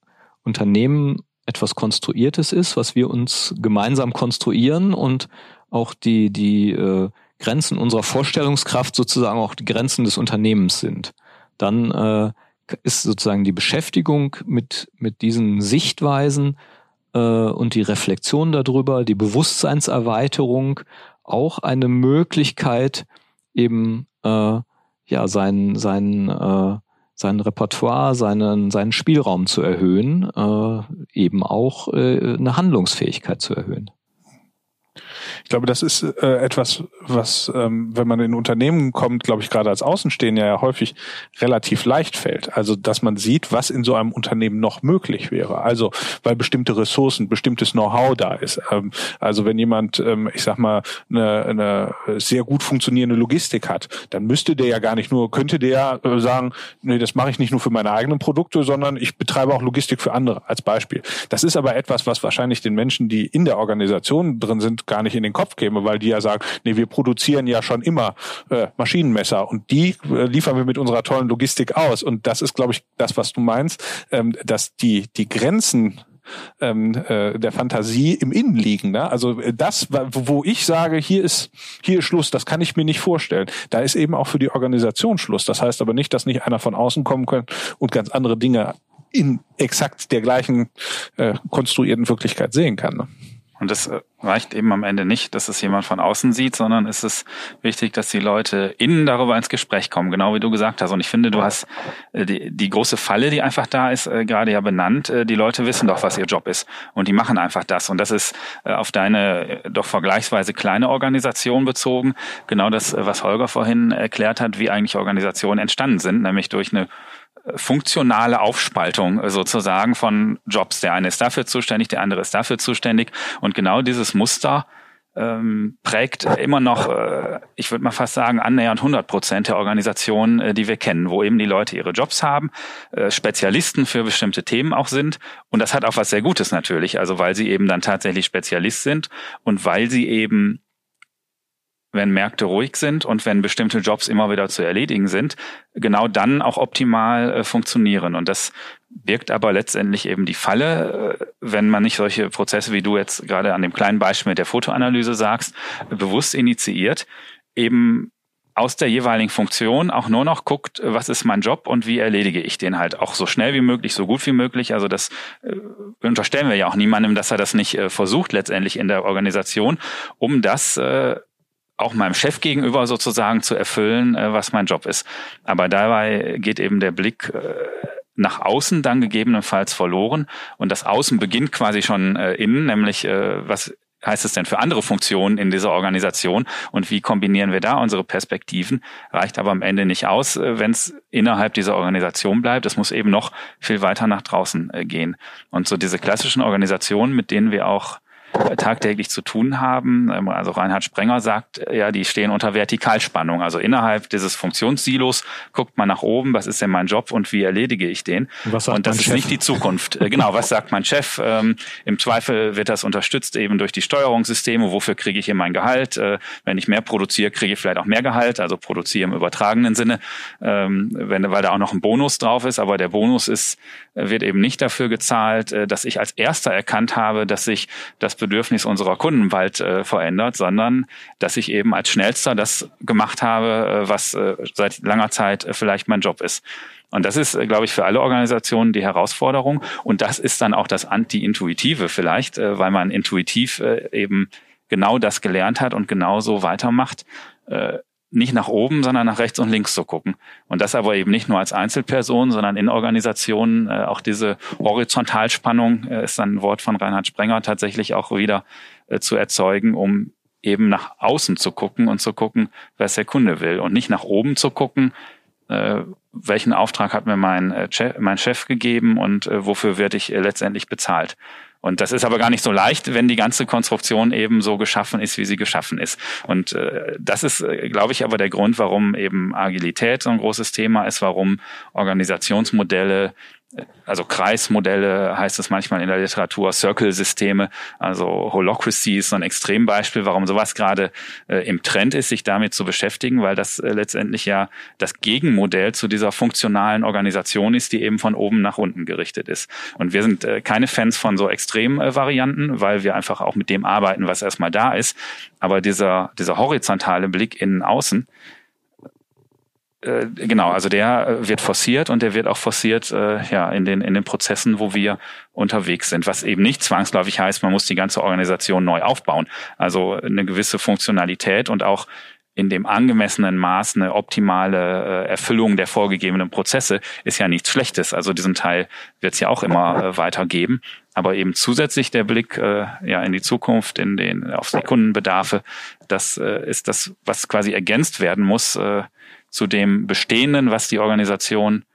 Unternehmen etwas Konstruiertes ist, was wir uns gemeinsam konstruieren und auch die, die äh, Grenzen unserer Vorstellungskraft sozusagen auch die Grenzen des Unternehmens sind. Dann äh, ist sozusagen die Beschäftigung mit, mit diesen Sichtweisen äh, und die Reflexion darüber, die Bewusstseinserweiterung auch eine Möglichkeit, eben äh, ja sein, sein äh, sein Repertoire, seinen, seinen Spielraum zu erhöhen, äh, eben auch äh, eine Handlungsfähigkeit zu erhöhen. Ich glaube, das ist äh, etwas, was, ähm, wenn man in Unternehmen kommt, glaube ich, gerade als Außenstehender ja häufig relativ leicht fällt. Also, dass man sieht, was in so einem Unternehmen noch möglich wäre. Also, weil bestimmte Ressourcen, bestimmtes Know-how da ist. Ähm, also, wenn jemand, ähm, ich sag mal, eine, eine sehr gut funktionierende Logistik hat, dann müsste der ja gar nicht nur, könnte der äh, sagen, nee, das mache ich nicht nur für meine eigenen Produkte, sondern ich betreibe auch Logistik für andere als Beispiel. Das ist aber etwas, was wahrscheinlich den Menschen, die in der Organisation drin sind, gar nicht in den Kopf käme, weil die ja sagen, nee, wir produzieren ja schon immer äh, Maschinenmesser und die äh, liefern wir mit unserer tollen Logistik aus. Und das ist, glaube ich, das, was du meinst, ähm, dass die, die Grenzen ähm, äh, der Fantasie im Innen liegen. Ne? Also äh, das, wo ich sage, hier ist hier ist Schluss, das kann ich mir nicht vorstellen. Da ist eben auch für die Organisation Schluss. Das heißt aber nicht, dass nicht einer von außen kommen könnte und ganz andere Dinge in exakt der gleichen äh, konstruierten Wirklichkeit sehen kann. Ne? Und das äh, reicht eben am Ende nicht, dass es jemand von außen sieht, sondern es ist wichtig, dass die Leute innen darüber ins Gespräch kommen, genau wie du gesagt hast. Und ich finde, du hast äh, die, die große Falle, die einfach da ist, äh, gerade ja benannt. Die Leute wissen doch, was ihr Job ist. Und die machen einfach das. Und das ist auf deine doch vergleichsweise kleine Organisation bezogen. Genau das, was Holger vorhin erklärt hat, wie eigentlich Organisationen entstanden sind, nämlich durch eine funktionale Aufspaltung äh, sozusagen von Jobs. Der eine ist dafür zuständig, der andere ist dafür zuständig. Und genau dieses Muster ähm, prägt immer noch, äh, ich würde mal fast sagen, annähernd 100 Prozent der Organisationen, äh, die wir kennen, wo eben die Leute ihre Jobs haben, äh, Spezialisten für bestimmte Themen auch sind. Und das hat auch was sehr Gutes natürlich, also weil sie eben dann tatsächlich Spezialist sind und weil sie eben wenn Märkte ruhig sind und wenn bestimmte Jobs immer wieder zu erledigen sind, genau dann auch optimal äh, funktionieren. Und das birgt aber letztendlich eben die Falle, äh, wenn man nicht solche Prozesse, wie du jetzt gerade an dem kleinen Beispiel mit der Fotoanalyse sagst, bewusst initiiert, eben aus der jeweiligen Funktion auch nur noch guckt, was ist mein Job und wie erledige ich den halt auch so schnell wie möglich, so gut wie möglich. Also das äh, unterstellen wir ja auch niemandem, dass er das nicht äh, versucht letztendlich in der Organisation, um das äh, auch meinem Chef gegenüber sozusagen zu erfüllen, äh, was mein Job ist. Aber dabei geht eben der Blick äh, nach außen dann gegebenenfalls verloren und das Außen beginnt quasi schon äh, innen, nämlich was heißt es denn für andere Funktionen in dieser Organisation und wie kombinieren wir da unsere Perspektiven? Reicht aber am Ende nicht aus, wenn es innerhalb dieser Organisation bleibt. Es muss eben noch viel weiter nach draußen gehen. Und so diese klassischen Organisationen, mit denen wir auch tagtäglich zu tun haben. Ähm, also Reinhard Sprenger sagt, ja, die stehen unter Vertikalspannung. Also innerhalb dieses Funktionssilos guckt man nach oben, was ist denn mein Job und wie erledige ich den? Sagt und das ist Chef? nicht die Zukunft. Äh, genau, was sagt mein Chef? Ähm, Im Zweifel wird das unterstützt eben durch die Steuerungssysteme. Wofür kriege ich hier mein Gehalt? Äh, wenn ich mehr produziere, kriege ich vielleicht auch mehr Gehalt, also produziere im übertragenen Sinne, ähm, wenn, weil da auch noch ein Bonus drauf ist. Aber der Bonus ist, wird eben nicht dafür gezahlt, äh, dass ich als Erster erkannt habe, dass ich das Bedürfnis unserer Kunden bald äh, verändert, sondern dass ich eben als Schnellster das gemacht habe, äh, was seit langer Zeit vielleicht mein Job ist. Und das ist, glaube ich, für alle Organisationen die Herausforderung. Und das ist dann auch das Anti-Intuitive vielleicht, weil man intuitiv eben genau das gelernt hat und genauso weitermacht. Nicht nach oben, sondern nach rechts und links zu gucken. Und das aber eben nicht nur als Einzelperson, sondern in Organisationen. Äh, auch diese Horizontalspannung äh, ist ein Wort von Reinhard Sprenger tatsächlich auch wieder äh, zu erzeugen, um eben nach außen zu gucken und zu gucken, was der Kunde will und nicht nach oben zu gucken, äh, welchen Auftrag hat mir mein, äh, Chef, mein Chef gegeben und äh, wofür werde ich letztendlich bezahlt. Und das ist aber gar nicht so leicht, wenn die ganze Konstruktion eben so geschaffen ist, wie sie geschaffen ist. Und äh, das ist, äh, glaube ich, aber der Grund, warum eben Agilität so ein großes Thema ist, warum Organisationsmodelle also Kreismodelle heißt es manchmal in der Literatur, Circle-Systeme, also Holocracy ist so ein Extrembeispiel, warum sowas gerade äh, im Trend ist, sich damit zu beschäftigen, weil das äh, letztendlich ja das Gegenmodell zu dieser funktionalen Organisation ist, die eben von oben nach unten gerichtet ist. Und wir sind äh, keine Fans von so Extremvarianten, weil wir einfach auch mit dem arbeiten, was erstmal da ist. Aber dieser, dieser horizontale Blick innen außen, äh, genau, also der äh, wird forciert und der wird auch forciert äh, ja in den in den Prozessen, wo wir unterwegs sind, was eben nicht zwangsläufig heißt, man muss die ganze Organisation neu aufbauen. Also eine gewisse Funktionalität und auch in dem angemessenen Maß eine optimale äh, Erfüllung der vorgegebenen Prozesse ist ja nichts Schlechtes. Also diesen Teil wird es ja auch immer äh, weitergeben. Aber eben zusätzlich der Blick äh, ja in die Zukunft, in den auf die Kundenbedarfe, das äh, ist das, was quasi ergänzt werden muss. Äh, zu dem Bestehenden, was die Organisation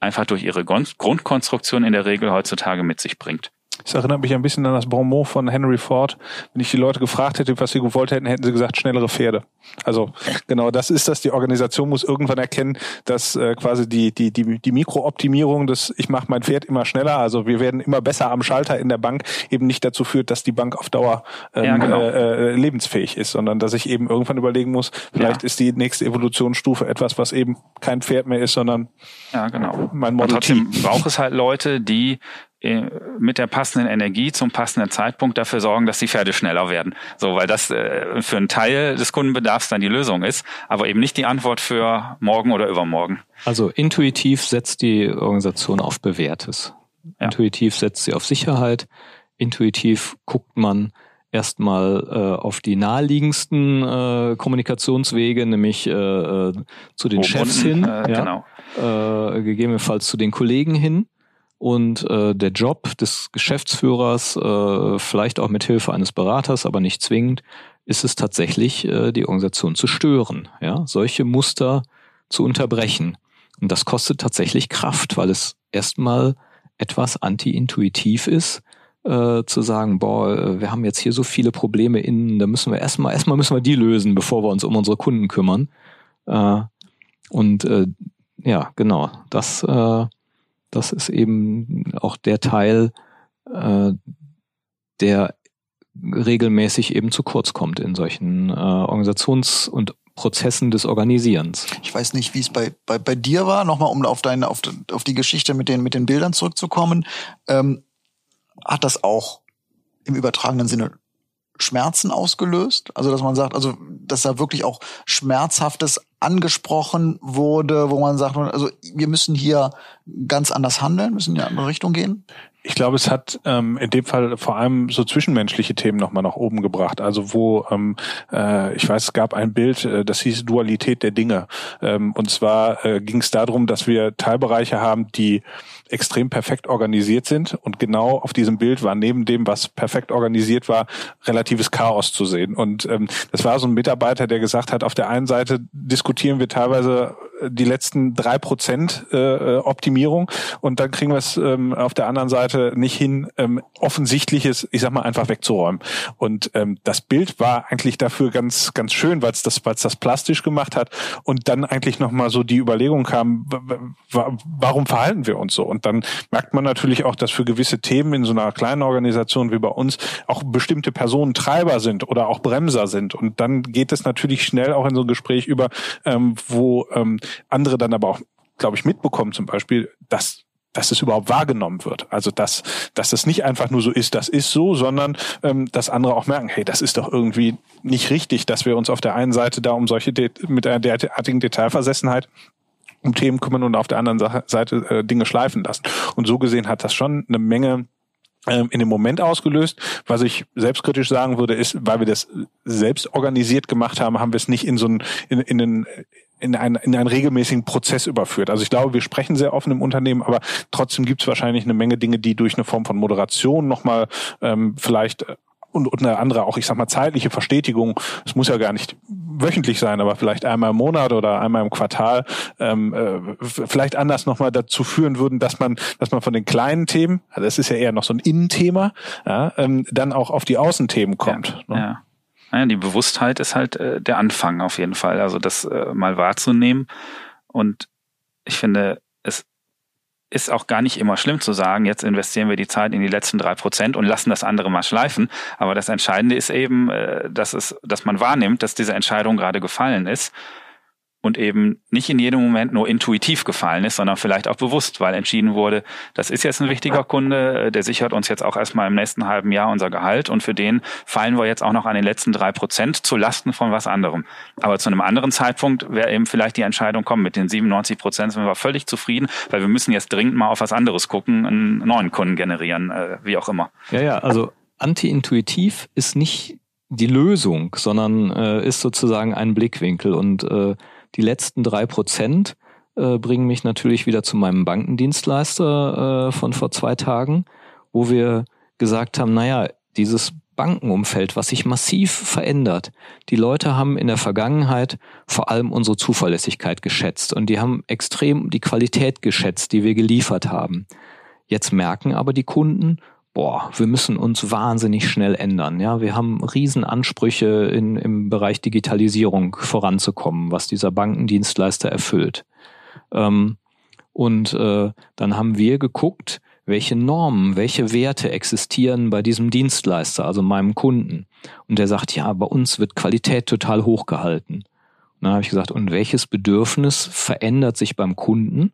einfach durch ihre Grundkonstruktion in der Regel heutzutage mit sich bringt. Das erinnert mich ein bisschen an das Bonmot von Henry Ford. Wenn ich die Leute gefragt hätte, was sie gewollt hätten, hätten sie gesagt, schnellere Pferde. Also genau das ist das. Die Organisation muss irgendwann erkennen, dass äh, quasi die, die, die, die Mikrooptimierung des Ich mache mein Pferd immer schneller, also wir werden immer besser am Schalter in der Bank, eben nicht dazu führt, dass die Bank auf Dauer ähm, ja, genau. äh, äh, lebensfähig ist, sondern dass ich eben irgendwann überlegen muss, vielleicht ja. ist die nächste Evolutionsstufe etwas, was eben kein Pferd mehr ist, sondern ja, genau. mein Model Und trotzdem braucht es halt Leute, die mit der passenden Energie zum passenden Zeitpunkt dafür sorgen, dass die Pferde schneller werden. So, weil das äh, für einen Teil des Kundenbedarfs dann die Lösung ist, aber eben nicht die Antwort für morgen oder übermorgen. Also intuitiv setzt die Organisation auf Bewährtes. Ja. Intuitiv setzt sie auf Sicherheit. Intuitiv guckt man erstmal äh, auf die naheliegendsten äh, Kommunikationswege, nämlich äh, äh zu den Oben Chefs hin, äh, ja, genau. äh, gegebenenfalls zu den Kollegen hin und äh, der Job des Geschäftsführers, äh, vielleicht auch mit Hilfe eines Beraters, aber nicht zwingend, ist es tatsächlich, äh, die Organisation zu stören, ja, solche Muster zu unterbrechen. Und das kostet tatsächlich Kraft, weil es erstmal etwas anti-intuitiv ist, äh, zu sagen, boah, äh, wir haben jetzt hier so viele Probleme innen, da müssen wir erstmal, erstmal müssen wir die lösen, bevor wir uns um unsere Kunden kümmern. Äh, und äh, ja, genau, das, äh, das ist eben auch der Teil, äh, der regelmäßig eben zu kurz kommt in solchen äh, Organisations- und Prozessen des Organisierens. Ich weiß nicht, wie es bei, bei, bei dir war, nochmal um auf deine, auf, auf die Geschichte mit den, mit den Bildern zurückzukommen. Ähm, hat das auch im übertragenen Sinne Schmerzen ausgelöst? Also, dass man sagt, also, dass da wirklich auch Schmerzhaftes angesprochen wurde, wo man sagt, also, wir müssen hier ganz anders handeln, müssen in eine andere Richtung gehen? Ich glaube, es hat ähm, in dem Fall vor allem so zwischenmenschliche Themen nochmal nach oben gebracht. Also wo, ähm, äh, ich weiß, es gab ein Bild, äh, das hieß Dualität der Dinge. Ähm, und zwar äh, ging es darum, dass wir Teilbereiche haben, die extrem perfekt organisiert sind. Und genau auf diesem Bild war neben dem, was perfekt organisiert war, relatives Chaos zu sehen. Und ähm, das war so ein Mitarbeiter, der gesagt hat, auf der einen Seite diskutieren wir teilweise die letzten drei Prozent äh, Optimierung und dann kriegen wir es ähm, auf der anderen Seite nicht hin, ähm, offensichtliches, ich sag mal, einfach wegzuräumen. Und ähm, das Bild war eigentlich dafür ganz, ganz schön, weil es das, weil es das plastisch gemacht hat und dann eigentlich nochmal so die Überlegung kam, warum verhalten wir uns so? Und dann merkt man natürlich auch, dass für gewisse Themen in so einer kleinen Organisation wie bei uns auch bestimmte Personen Treiber sind oder auch Bremser sind. Und dann geht es natürlich schnell auch in so ein Gespräch über, ähm, wo ähm, andere dann aber auch, glaube ich, mitbekommen zum Beispiel, dass dass es überhaupt wahrgenommen wird. Also dass, dass es nicht einfach nur so ist, das ist so, sondern ähm, dass andere auch merken, hey, das ist doch irgendwie nicht richtig, dass wir uns auf der einen Seite da um solche De mit einer derartigen Detailversessenheit um Themen kümmern und auf der anderen Seite äh, Dinge schleifen lassen. Und so gesehen hat das schon eine Menge ähm, in dem Moment ausgelöst. Was ich selbstkritisch sagen würde, ist, weil wir das selbst organisiert gemacht haben, haben wir es nicht in so einen, in, in einen in einen, in einen regelmäßigen Prozess überführt. Also ich glaube, wir sprechen sehr offen im Unternehmen, aber trotzdem gibt es wahrscheinlich eine Menge Dinge, die durch eine Form von Moderation nochmal ähm, vielleicht äh, und, und eine andere, auch ich sag mal, zeitliche Verstetigung, es muss ja gar nicht wöchentlich sein, aber vielleicht einmal im Monat oder einmal im Quartal, ähm, äh, vielleicht anders nochmal dazu führen würden, dass man, dass man von den kleinen Themen, also das ist ja eher noch so ein Innenthema, ja, ähm, dann auch auf die Außenthemen kommt. Ja, ne? ja. Naja, die Bewusstheit ist halt äh, der Anfang auf jeden Fall, also das äh, mal wahrzunehmen und ich finde, es ist auch gar nicht immer schlimm zu sagen, jetzt investieren wir die Zeit in die letzten drei Prozent und lassen das andere mal schleifen. Aber das Entscheidende ist eben, äh, dass es, dass man wahrnimmt, dass diese Entscheidung gerade gefallen ist und eben nicht in jedem Moment nur intuitiv gefallen ist, sondern vielleicht auch bewusst, weil entschieden wurde, das ist jetzt ein wichtiger Kunde, äh, der sichert uns jetzt auch erstmal im nächsten halben Jahr unser Gehalt und für den fallen wir jetzt auch noch an den letzten drei Prozent zu Lasten von was anderem. Aber zu einem anderen Zeitpunkt wäre eben vielleicht die Entscheidung kommen, mit den 97 Prozent sind wir völlig zufrieden, weil wir müssen jetzt dringend mal auf was anderes gucken, einen neuen Kunden generieren, äh, wie auch immer. Ja, ja, also anti-intuitiv ist nicht die Lösung, sondern äh, ist sozusagen ein Blickwinkel und äh, die letzten drei Prozent äh, bringen mich natürlich wieder zu meinem Bankendienstleister äh, von vor zwei Tagen, wo wir gesagt haben, naja, dieses Bankenumfeld, was sich massiv verändert. Die Leute haben in der Vergangenheit vor allem unsere Zuverlässigkeit geschätzt und die haben extrem die Qualität geschätzt, die wir geliefert haben. Jetzt merken aber die Kunden, boah, wir müssen uns wahnsinnig schnell ändern. Ja, wir haben Riesenansprüche in, im Bereich Digitalisierung voranzukommen, was dieser Bankendienstleister erfüllt. Ähm, und äh, dann haben wir geguckt, welche Normen, welche Werte existieren bei diesem Dienstleister, also meinem Kunden. Und der sagt, ja, bei uns wird Qualität total hochgehalten. Und dann habe ich gesagt, und welches Bedürfnis verändert sich beim Kunden?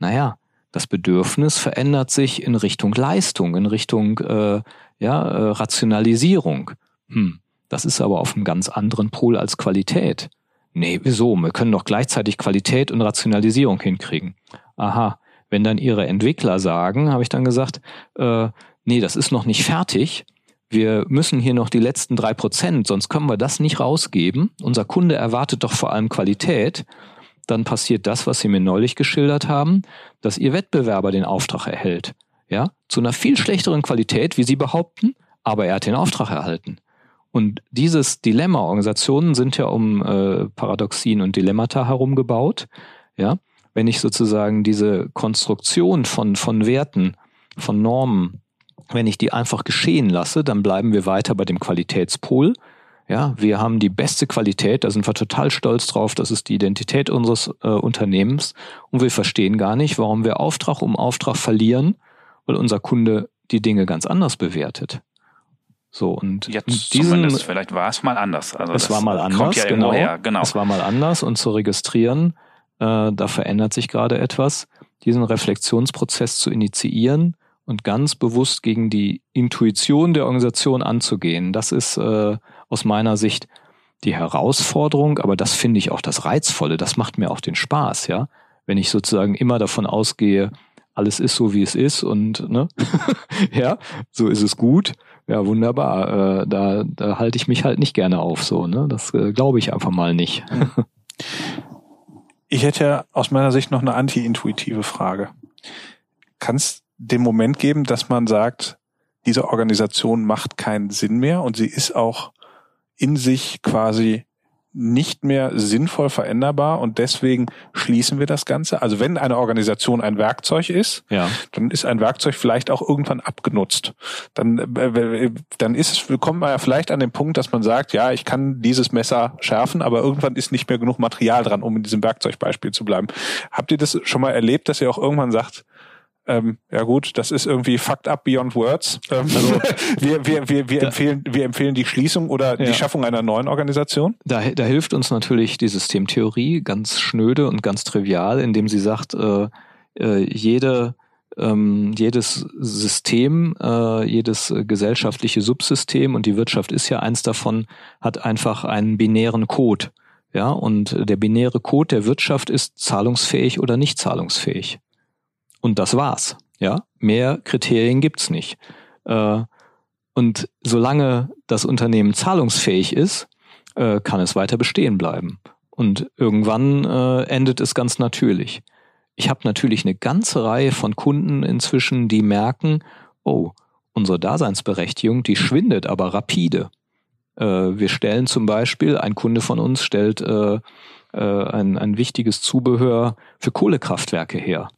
Naja, Das Bedürfnis verändert sich in Richtung Leistung, in Richtung äh, ja, äh, Rationalisierung. Hm, das ist aber auf einem ganz anderen Pol als Qualität. Nee, wieso? Wir können doch gleichzeitig Qualität und Rationalisierung hinkriegen. Aha, wenn dann ihre Entwickler sagen, habe ich dann gesagt, äh, nee, das ist noch nicht fertig. Wir müssen hier noch die letzten drei Prozent, sonst können wir das nicht rausgeben. Unser Kunde erwartet doch vor allem Qualität. Dann passiert das, was Sie mir neulich geschildert haben, dass Ihr Wettbewerber den Auftrag erhält. Ja, zu einer viel schlechteren Qualität, wie Sie behaupten, aber er hat den Auftrag erhalten. Und dieses Dilemma, Organisationen sind ja um äh, Paradoxien und Dilemmata herumgebaut. Ja, wenn ich sozusagen diese Konstruktion von, von Werten, von Normen, wenn ich die einfach geschehen lasse, dann bleiben wir weiter bei dem Qualitätspol. Ja, wir haben die beste Qualität, da sind wir total stolz drauf, das ist die Identität unseres äh, Unternehmens und wir verstehen gar nicht, warum wir Auftrag um Auftrag verlieren, weil unser Kunde die Dinge ganz anders bewertet. So und jetzt diesen, vielleicht war es mal anders. Also es war mal anders, ja genau, genau. Es war mal anders und zu registrieren, äh, da verändert sich gerade etwas, diesen Reflexionsprozess zu initiieren und ganz bewusst gegen die Intuition der Organisation anzugehen. Das ist äh, aus meiner Sicht die Herausforderung, aber das finde ich auch das Reizvolle. Das macht mir auch den Spaß, ja. Wenn ich sozusagen immer davon ausgehe, alles ist so, wie es ist und ne, ja, so ist es gut. Ja, wunderbar. Äh, da, da halte ich mich halt nicht gerne auf, so, ne? Das äh, glaube ich einfach mal nicht. Ich hätte aus meiner Sicht noch eine anti-intuitive Frage. Kann es den Moment geben, dass man sagt, diese Organisation macht keinen Sinn mehr und sie ist auch in sich quasi nicht mehr sinnvoll veränderbar und deswegen schließen wir das Ganze. Also wenn eine Organisation ein Werkzeug ist, ja. dann ist ein Werkzeug vielleicht auch irgendwann abgenutzt. Dann, äh, dann ist es, kommt man ja vielleicht an den Punkt, dass man sagt, ja, ich kann dieses Messer schärfen, aber irgendwann ist nicht mehr genug Material dran, um in diesem Werkzeugbeispiel zu bleiben. Habt ihr das schon mal erlebt, dass ihr auch irgendwann sagt, ähm, ja gut, das ist irgendwie fucked up beyond words. Ähm, also wir, wir, wir, wir, empfehlen, wir empfehlen die Schließung oder ja. die Schaffung einer neuen Organisation. Da, da hilft uns natürlich die Systemtheorie ganz schnöde und ganz trivial, indem sie sagt, äh, äh, jede ähm, jedes System, äh, jedes gesellschaftliche Subsystem und die Wirtschaft ist ja eins davon, hat einfach einen binären Code. Ja, und der binäre Code der Wirtschaft ist zahlungsfähig oder nicht zahlungsfähig. Und das war's. Ja, mehr Kriterien gibt's nicht. Äh, und solange das Unternehmen zahlungsfähig ist, äh, kann es weiter bestehen bleiben. Und irgendwann äh, endet es ganz natürlich. Ich habe natürlich eine ganze Reihe von Kunden inzwischen, die merken, oh, unsere Daseinsberechtigung, die schwindet aber rapide. wir stellen zum Beispiel, ein Kunde von uns stellt ein, ein wichtiges Zubehör für Kohlekraftwerke her.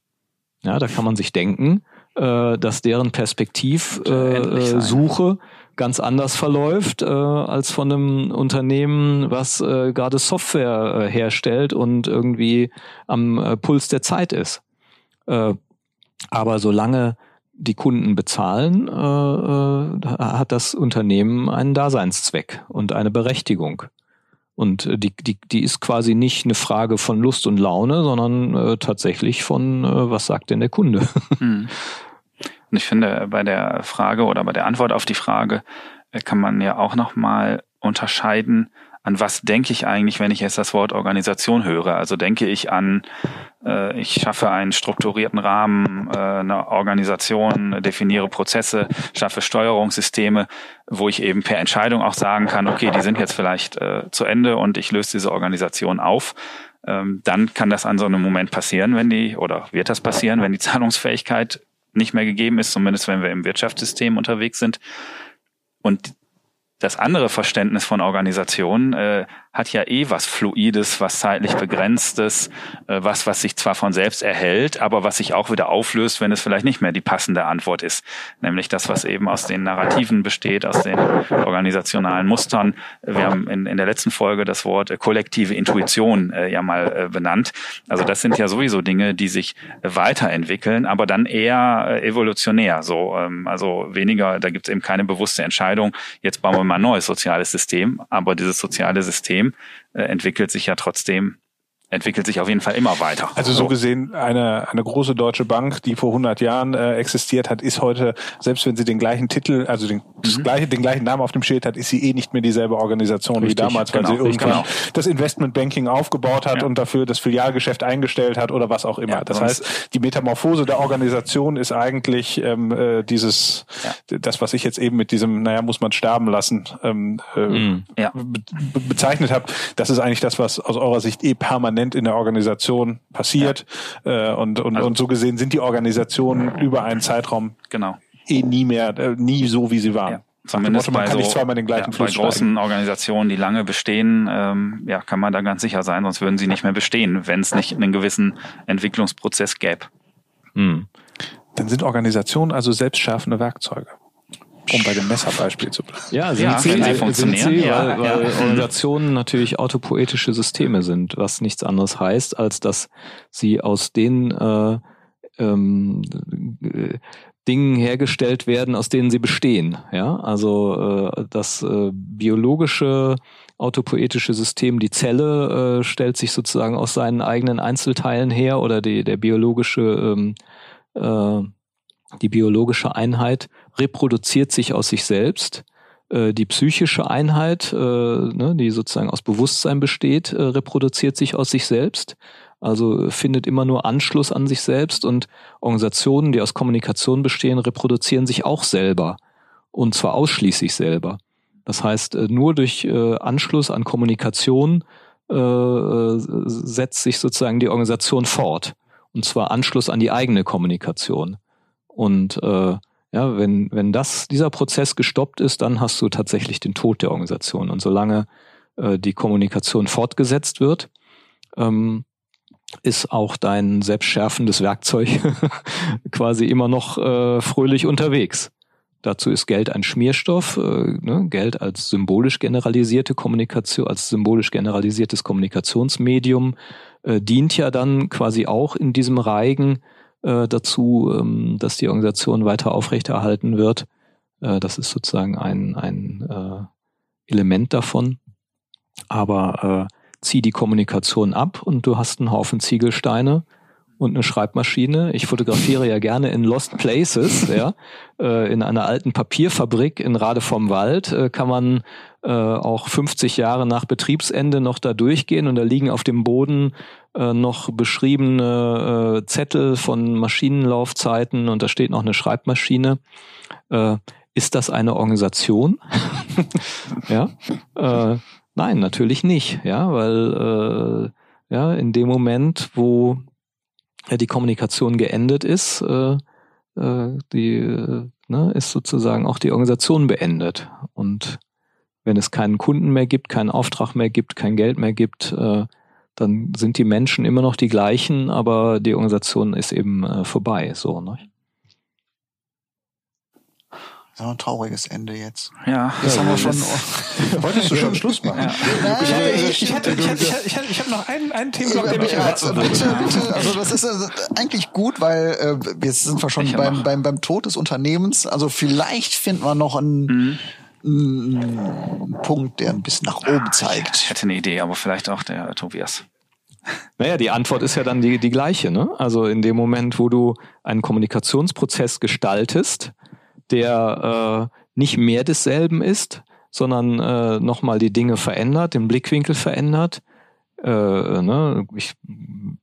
Ja, da kann man sich denken, äh, dass deren Perspektivsuche äh, ganz anders verläuft äh, als von einem Unternehmen, was äh, gerade Software äh, herstellt und irgendwie am äh, Puls der Zeit ist. Äh, aber solange die Kunden bezahlen, äh, äh, hat das Unternehmen einen Daseinszweck und eine Berechtigung. Und äh, die, die, die ist quasi nicht eine Frage von Lust und Laune, sondern äh, tatsächlich von, äh, was sagt denn der Kunde? Hm. Und ich finde, bei der Frage oder bei der Antwort auf die Frage äh, kann man ja auch nochmal unterscheiden, an was denke ich eigentlich, wenn ich jetzt das Wort Organisation höre? Also denke ich an, äh, ich schaffe einen strukturierten Rahmen, äh, eine Organisation, definiere Prozesse, schaffe Steuerungssysteme, wo ich eben per Entscheidung auch sagen kann, okay, die sind jetzt vielleicht äh, zu Ende und ich löse diese Organisation auf. Ähm, dann kann das an so einem Moment passieren, wenn die, oder wird das passieren, wenn die Zahlungsfähigkeit nicht mehr gegeben ist, zumindest wenn wir im Wirtschaftssystem unterwegs sind. Und das andere Verständnis von Organisation äh, hat ja eh was Fluides, was zeitlich Begrenztes, äh, was, was sich zwar von selbst erhält, aber was sich auch wieder auflöst, wenn es vielleicht nicht mehr die passende Antwort ist. Nämlich das, was eben aus den Narrativen besteht, aus den organisationalen Mustern. Wir haben in, in der letzten Folge das Wort äh, kollektive Intuition äh, ja mal benannt. Also das sind ja sowieso Dinge, die sich weiterentwickeln, aber dann eher evolutionär. So, ähm, also weniger, da gibt es eben keine bewusste Entscheidung, jetzt bauen wir mal ein neues soziales System, aber dieses soziale System System äh, entwickelt sich ja trotzdem entwickelt sich auf jeden Fall immer weiter. Also so gesehen, eine, eine große deutsche Bank, die vor 100 Jahren äh, existiert hat, ist heute, selbst wenn sie den gleichen Titel, also den, mhm. gleiche, den gleichen Namen auf dem Schild hat, ist sie eh nicht mehr dieselbe Organisation Richtig, wie damals, weil genau, sie irgendwann genau. das Investmentbanking aufgebaut hat ja. und dafür das Filialgeschäft eingestellt hat oder was auch immer. Ja, das heißt, die Metamorphose der Organisation ist eigentlich ähm, äh, dieses, ja. das, was ich jetzt eben mit diesem, naja, muss man sterben lassen, ähm, äh, mhm. be bezeichnet habe. Das ist eigentlich das, was aus eurer Sicht eh permanent permanent in der Organisation passiert. Ja. Äh, und, und, also, und so gesehen sind die Organisationen über einen Zeitraum genau. eh nie mehr, äh, nie so, wie sie waren. Ja. Zumindest Motto, man kann so, nicht zweimal den gleichen ja, Fluss Bei großen steigen. Organisationen, die lange bestehen, ähm, ja, kann man da ganz sicher sein, sonst würden sie nicht mehr bestehen, wenn es nicht einen gewissen Entwicklungsprozess gäbe. Hm. Dann sind Organisationen also selbstschärfende Werkzeuge um bei dem Messerbeispiel zu bleiben. Ja, sind ja, sie, sie funktionieren, sind sie, ja, weil, weil ja. Organisationen natürlich autopoetische Systeme sind, was nichts anderes heißt, als dass sie aus den äh, ähm, Dingen hergestellt werden, aus denen sie bestehen. Ja, also äh, das äh, biologische autopoetische System, die Zelle äh, stellt sich sozusagen aus seinen eigenen Einzelteilen her oder die, der biologische ähm, äh, die biologische Einheit reproduziert sich aus sich selbst. Äh, die psychische Einheit, äh, ne, die sozusagen aus Bewusstsein besteht, äh, reproduziert sich aus sich selbst. Also findet immer nur Anschluss an sich selbst und Organisationen, die aus Kommunikation bestehen, reproduzieren sich auch selber. Und zwar ausschließlich selber. Das heißt, nur durch Anschluss an Kommunikation setzt sich sozusagen die Organisation fort. Und zwar Anschluss an die eigene Kommunikation. Und äh, ja, wenn, wenn das, dieser Prozess gestoppt ist, dann hast du tatsächlich den Tod der Organisation. Und solange äh, die Kommunikation fortgesetzt wird, ähm, ist auch dein selbstschärfendes Werkzeug quasi immer noch äh, fröhlich unterwegs. Dazu ist Geld ein Schmierstoff, äh, ne? Geld als symbolisch generalisierte Kommunikation, als symbolisch generalisiertes Kommunikationsmedium äh, dient ja dann quasi auch in diesem Reigen äh, dazu, ähm, dass die Organisation weiter aufrechterhalten wird. Äh, das ist sozusagen ein, ein äh, Element davon. Aber äh, zieh die Kommunikation ab und du hast einen Haufen Ziegelsteine und eine Schreibmaschine. Ich fotografiere ja gerne in Lost Places, ja. Äh, in einer alten Papierfabrik in Rade vom Wald äh, kann man äh, auch 50 Jahre nach Betriebsende noch da durchgehen und da liegen auf dem Boden äh, noch beschriebene äh, Zettel von Maschinenlaufzeiten und da steht noch eine Schreibmaschine. Äh, ist das eine Organisation? ja. Äh, nein, natürlich nicht, ja, weil äh, ja in dem Moment, wo ja, die Kommunikation geendet ist, äh, äh, die äh, ne, ist sozusagen auch die Organisation beendet und wenn es keinen Kunden mehr gibt, keinen Auftrag mehr gibt, kein Geld mehr gibt, äh, dann sind die Menschen immer noch die gleichen, aber die Organisation ist eben äh, vorbei. So, ne? So ein trauriges Ende jetzt. Ja. Das ja, haben wir schon. Wolltest du schon Schluss machen? Ja. Nein, ich, ich, hatte, ich, hatte, ich, hatte, ich, hatte, ich habe noch einen, einen Themenblock, der mich ja, bitte, bitte. Also das ist also eigentlich gut, weil äh, jetzt sind wir schon beim, beim, beim Tod des Unternehmens. Also vielleicht finden wir noch einen, mhm ein Punkt, der ein bisschen nach oben zeigt. Ich hätte eine Idee, aber vielleicht auch der Tobias. Naja, die Antwort ist ja dann die, die gleiche. Ne? Also in dem Moment, wo du einen Kommunikationsprozess gestaltest, der äh, nicht mehr desselben ist, sondern äh, nochmal die Dinge verändert, den Blickwinkel verändert. Äh, ne? Ich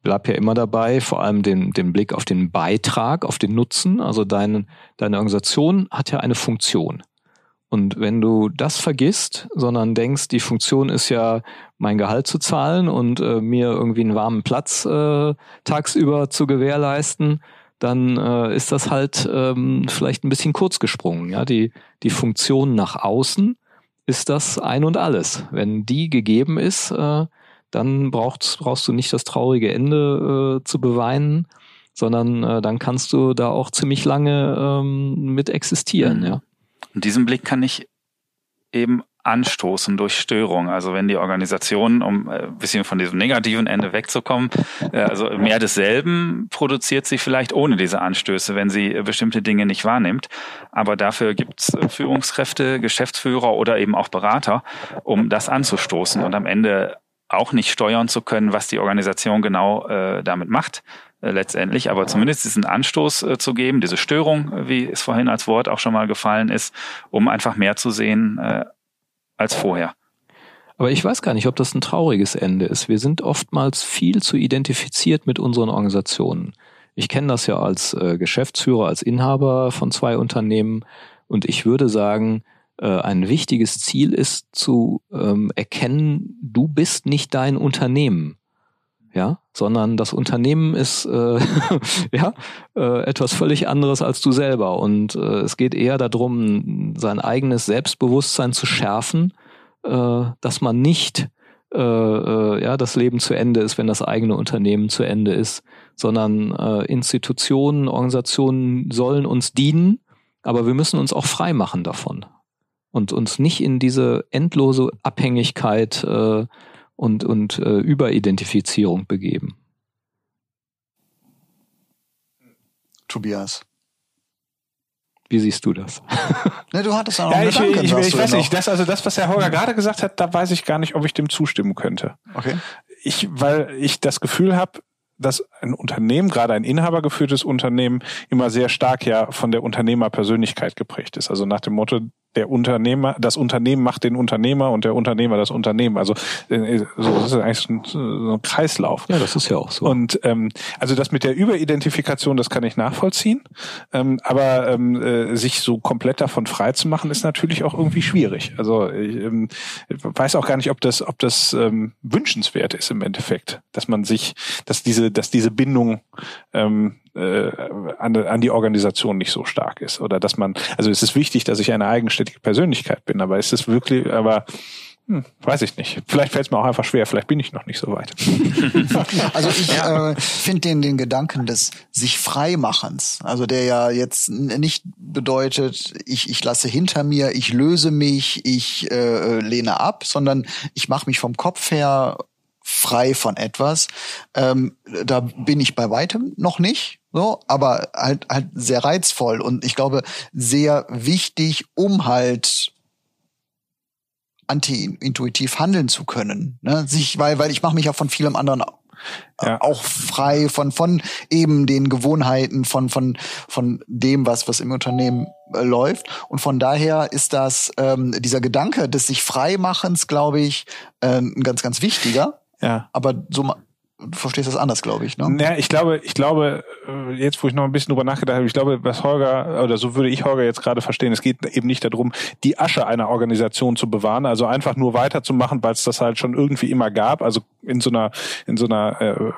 bleib ja immer dabei, vor allem den, den Blick auf den Beitrag, auf den Nutzen. Also deine, deine Organisation hat ja eine Funktion. Und wenn du das vergisst, sondern denkst, die Funktion ist ja, mein Gehalt zu zahlen und äh, mir irgendwie einen warmen Platz äh, tagsüber zu gewährleisten, dann äh, ist das halt ähm, vielleicht ein bisschen kurz gesprungen. Ja, die, die Funktion nach außen ist das ein und alles. Wenn die gegeben ist, äh, dann brauchst, brauchst du nicht das traurige Ende äh, zu beweinen, sondern äh, dann kannst du da auch ziemlich lange ähm, mit existieren, mhm. ja. Und diesen Blick kann ich eben anstoßen durch Störung. Also wenn die Organisation, um ein bisschen von diesem negativen Ende wegzukommen, äh, also mehr desselben produziert sie vielleicht ohne diese Anstöße, wenn sie bestimmte Dinge nicht wahrnimmt. Aber dafür gibt es Führungskräfte, Geschäftsführer oder eben auch Berater, um das anzustoßen. Und am Ende auch nicht steuern zu können, was die Organisation genau äh, damit macht äh, letztendlich, aber zumindest diesen Anstoß äh, zu geben, diese Störung, äh, wie es vorhin als Wort auch schon mal gefallen ist, um einfach mehr zu sehen äh, als vorher. Aber ich weiß gar nicht, ob das ein trauriges Ende ist. Wir sind oftmals viel zu identifiziert mit unseren Organisationen. Ich kenne das ja als äh, Geschäftsführer, als Inhaber von zwei Unternehmen und ich würde sagen, äh, ein wichtiges Ziel ist zu ähm, erkennen, du bist nicht dein Unternehmen ja, sondern das Unternehmen ist äh, ja äh, etwas völlig anderes als du selber. Und äh, es geht eher darum, sein eigenes Selbstbewusstsein zu schärfen, äh, dass man nicht äh, äh, ja das Leben zu Ende ist, wenn das eigene Unternehmen zu Ende ist, sondern äh, Institutionen, Organisationen sollen uns dienen, aber wir müssen uns auch frei machen davon. Und uns nicht in diese endlose Abhängigkeit äh, und, und äh, Überidentifizierung begeben. Tobias. Wie siehst du das? ne, du hattest auch noch ja, ich, Gedanken, ich, ich, ich weiß nicht, das, also das, was Herr Holger gerade gesagt hat, da weiß ich gar nicht, ob ich dem zustimmen könnte. Okay. Ich, weil ich das Gefühl habe, dass ein Unternehmen, gerade ein inhabergeführtes Unternehmen, immer sehr stark ja von der Unternehmerpersönlichkeit geprägt ist. Also nach dem Motto, der Unternehmer, das Unternehmen macht den Unternehmer und der Unternehmer das Unternehmen. Also äh, so, das ist eigentlich ein, so ein Kreislauf. Ja, das ist ja auch so. Und ähm, also das mit der Überidentifikation, das kann ich nachvollziehen. Ähm, aber ähm, äh, sich so komplett davon frei zu machen, ist natürlich auch irgendwie schwierig. Also ich ähm, weiß auch gar nicht, ob das, ob das ähm, wünschenswert ist im Endeffekt, dass man sich, dass diese, dass diese Bindung ähm, äh, an, an die Organisation nicht so stark ist. Oder dass man, also es ist wichtig, dass ich eine eigenständige Persönlichkeit bin, aber ist es wirklich, aber hm, weiß ich nicht. Vielleicht fällt es mir auch einfach schwer, vielleicht bin ich noch nicht so weit. Also ich äh, finde den, den Gedanken des sich Freimachens, also der ja jetzt nicht bedeutet, ich, ich lasse hinter mir, ich löse mich, ich äh, lehne ab, sondern ich mache mich vom Kopf her frei von etwas. Ähm, da bin ich bei weitem noch nicht, so, aber halt halt sehr reizvoll und ich glaube sehr wichtig, um halt anti-intuitiv handeln zu können. Ne? Sich, weil, weil ich mache mich ja von vielem anderen Ja. auch frei von von eben den Gewohnheiten von von von dem was was im Unternehmen äh, läuft und von daher ist das ähm, dieser Gedanke des sich Freimachens glaube ich äh, ein ganz ganz wichtiger Ja. aber so du verstehst das anders glaube ich ne Ja, ich glaube, ich glaube, äh, jetzt wo ich noch ein bisschen drüber nachgedacht habe, ich glaube, was Holger, oder so würde ich Holger jetzt gerade verstehen, es geht eben nicht darum, die Asche einer Organisation zu bewahren, also einfach nur weiterzumachen, weil es das halt schon irgendwie immer gab, also in so einer, in so einer äh,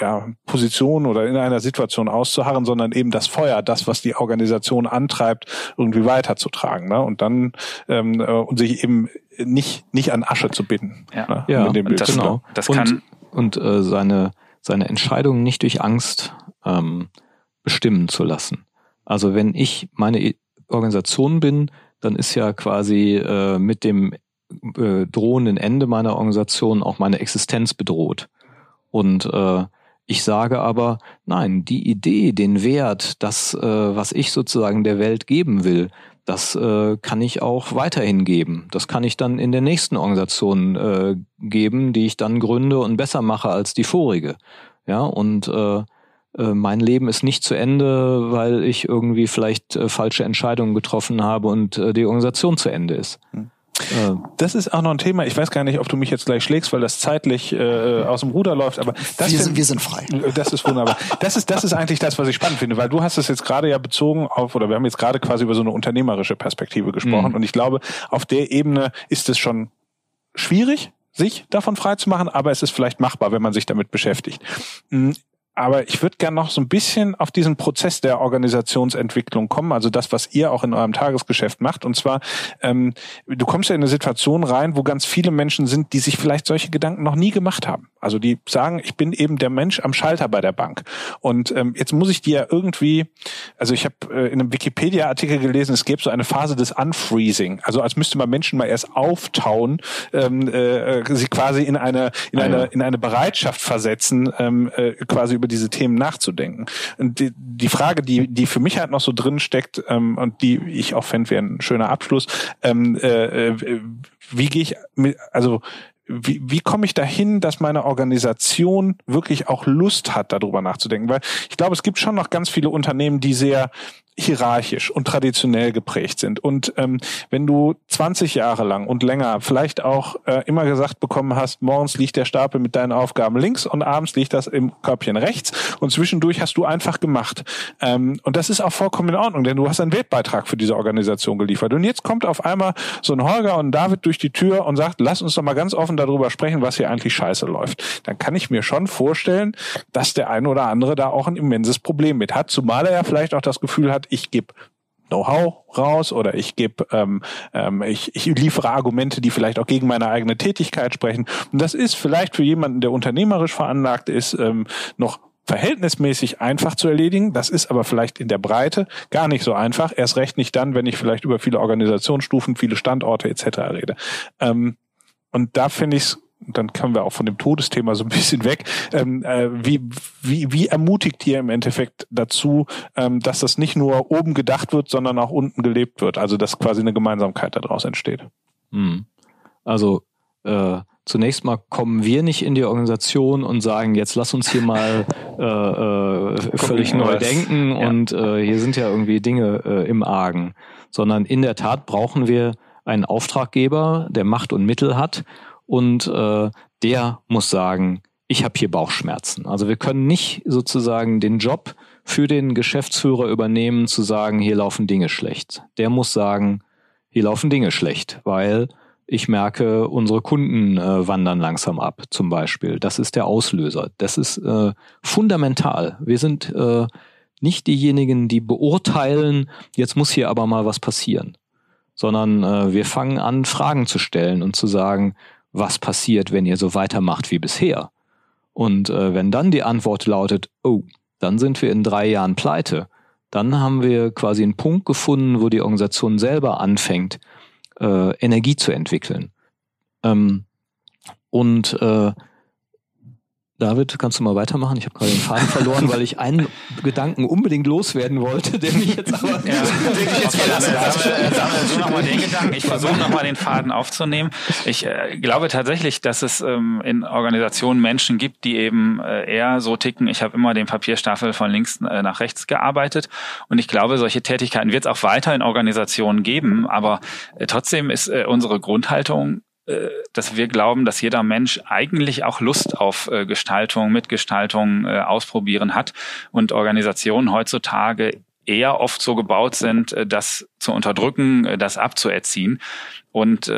ja, Position oder in einer Situation auszuharren, sondern eben das Feuer, das, was die Organisation antreibt, irgendwie weiterzutragen. Ne? Und dann ähm, äh, und sich eben nicht, nicht an Asche zu binden. Ja. ne? Ja, das- genau. das und, kann- und äh, seine seine Entscheidungen nicht durch Angst ähm, bestimmen zu lassen. Also wenn ich meine Organisation bin, dann ist ja quasi äh, mit dem äh, drohenden Ende meiner Organisation auch meine Existenz bedroht. Und äh, ich sage aber, nein, die Idee, den Wert, das, äh, was ich sozusagen der Welt geben will, das äh, kann ich auch weiterhin geben. Das kann ich dann in der nächsten Organisation äh, geben, die ich dann gründe und besser mache als die vorige. Ja, und äh, äh, mein Leben ist nicht zu Ende, weil ich irgendwie vielleicht äh, falsche Entscheidungen getroffen habe und äh, die Organisation zu Ende ist. Äh, Das ist auch noch ein Thema. Ich weiß gar nicht, ob du mich jetzt gleich schlägst, weil das zeitlich äh, aus dem Ruder läuft. Aber das wir, find- sind, wir sind frei Das ist wunderbar. Das ist, das ist eigentlich das, was ich spannend finde, weil du hast es jetzt gerade ja bezogen auf, oder wir haben jetzt gerade quasi über so eine unternehmerische Perspektive gesprochen. Mhm. Und ich glaube, auf der Ebene ist es schon schwierig, sich davon frei zu machen, aber es ist vielleicht machbar, wenn man sich damit beschäftigt. Aber ich würde gerne noch so ein bisschen auf diesen Prozess der Organisationsentwicklung kommen, also das, was ihr auch in eurem Tagesgeschäft macht. Und zwar, ähm, du kommst ja in eine Situation rein, wo ganz viele Menschen sind, die sich vielleicht solche Gedanken noch nie gemacht haben. Also die sagen, ich bin eben der Mensch am Schalter bei der Bank. Und ähm, jetzt muss ich dir ja irgendwie, also ich habe äh, in einem Wikipedia-Artikel gelesen, es gäbe so eine Phase des Unfreezing. Also als müsste man Menschen mal erst auftauen, ähm, äh, sie quasi in eine in Ah, eine ja. in eine Bereitschaft versetzen, ähm, äh, quasi über diese Themen nachzudenken. Und die, die Frage, die die für mich halt noch so drin steckt ähm, und die ich auch fände, wäre ein schöner Abschluss. Ähm, äh, äh, wie gehe ich mit, also wie, wie komme ich dahin, dass meine Organisation wirklich auch Lust hat, darüber nachzudenken? Weil ich glaube, es gibt schon noch ganz viele Unternehmen, die sehr hierarchisch und traditionell geprägt sind. Und ähm, wenn du 20 Jahre lang und länger vielleicht auch äh, immer gesagt bekommen hast, morgens liegt der Stapel mit deinen Aufgaben links und abends liegt das im Körbchen rechts und zwischendurch hast du einfach gemacht. Ähm, und das ist auch vollkommen in Ordnung, denn du hast einen Wertbeitrag für diese Organisation geliefert. Und jetzt kommt auf einmal so ein Holger und David durch die Tür und sagt, lass uns doch mal ganz offen darüber sprechen, was hier eigentlich scheiße läuft. Dann kann ich mir schon vorstellen, dass der eine oder andere da auch ein immenses Problem mit hat, zumal er ja vielleicht auch das Gefühl hat, ich gebe Know-how raus oder ich gebe, ähm, ähm, ich, ich liefere Argumente, die vielleicht auch gegen meine eigene Tätigkeit sprechen. Und das ist vielleicht für jemanden, der unternehmerisch veranlagt ist, ähm, noch verhältnismäßig einfach zu erledigen. Das ist aber vielleicht in der Breite gar nicht so einfach. Erst recht nicht dann, wenn ich vielleicht über viele Organisationsstufen, viele Standorte etc. rede. Ähm, und da finde ich es dann kommen wir auch von dem Todesthema so ein bisschen weg. Ähm, äh, wie, wie, wie ermutigt ihr im Endeffekt dazu, ähm, dass das nicht nur oben gedacht wird, sondern auch unten gelebt wird? Also dass quasi eine Gemeinsamkeit daraus entsteht. Hm. Also äh, zunächst mal kommen wir nicht in die Organisation und sagen, jetzt lass uns hier mal äh, äh, völlig neu denken ja. und äh, hier sind ja irgendwie Dinge äh, im Argen, sondern in der Tat brauchen wir einen Auftraggeber, der Macht und Mittel hat und äh, der muss sagen, ich habe hier Bauchschmerzen. Also wir können nicht sozusagen den Job für den Geschäftsführer übernehmen, zu sagen, hier laufen Dinge schlecht. Der muss sagen, hier laufen Dinge schlecht, weil ich merke, unsere Kunden äh, wandern langsam ab, zum Beispiel. Das ist der Auslöser. Das ist äh, fundamental. Wir sind äh, nicht diejenigen, die beurteilen, jetzt muss hier aber mal was passieren, sondern äh, wir fangen an, Fragen zu stellen und zu sagen, was passiert, wenn ihr so weitermacht wie bisher? Und äh, wenn dann die Antwort lautet, oh, dann sind wir in drei Jahren pleite, dann haben wir quasi einen Punkt gefunden, wo die Organisation selber anfängt, äh, Energie zu entwickeln. Ähm, und äh, David, kannst du mal weitermachen? Ich habe gerade den Faden verloren, weil ich einen Gedanken unbedingt loswerden wollte, der mich jetzt aber ja, den ich jetzt verlassen hat. nochmal den Gedanken. Ich versuche nochmal den Faden aufzunehmen. Ich äh, glaube tatsächlich, dass es ähm, in Organisationen Menschen gibt, die eben äh, eher so ticken. Ich habe immer den Papierstaffel von links äh, nach rechts gearbeitet und ich glaube, solche Tätigkeiten wird es auch weiter in Organisationen geben. Aber äh, trotzdem ist äh, unsere Grundhaltung dass wir glauben, dass jeder Mensch eigentlich auch Lust auf äh, Gestaltung, Mitgestaltung äh, ausprobieren hat und Organisationen heutzutage eher oft so gebaut sind, das zu unterdrücken, das abzuerziehen. Und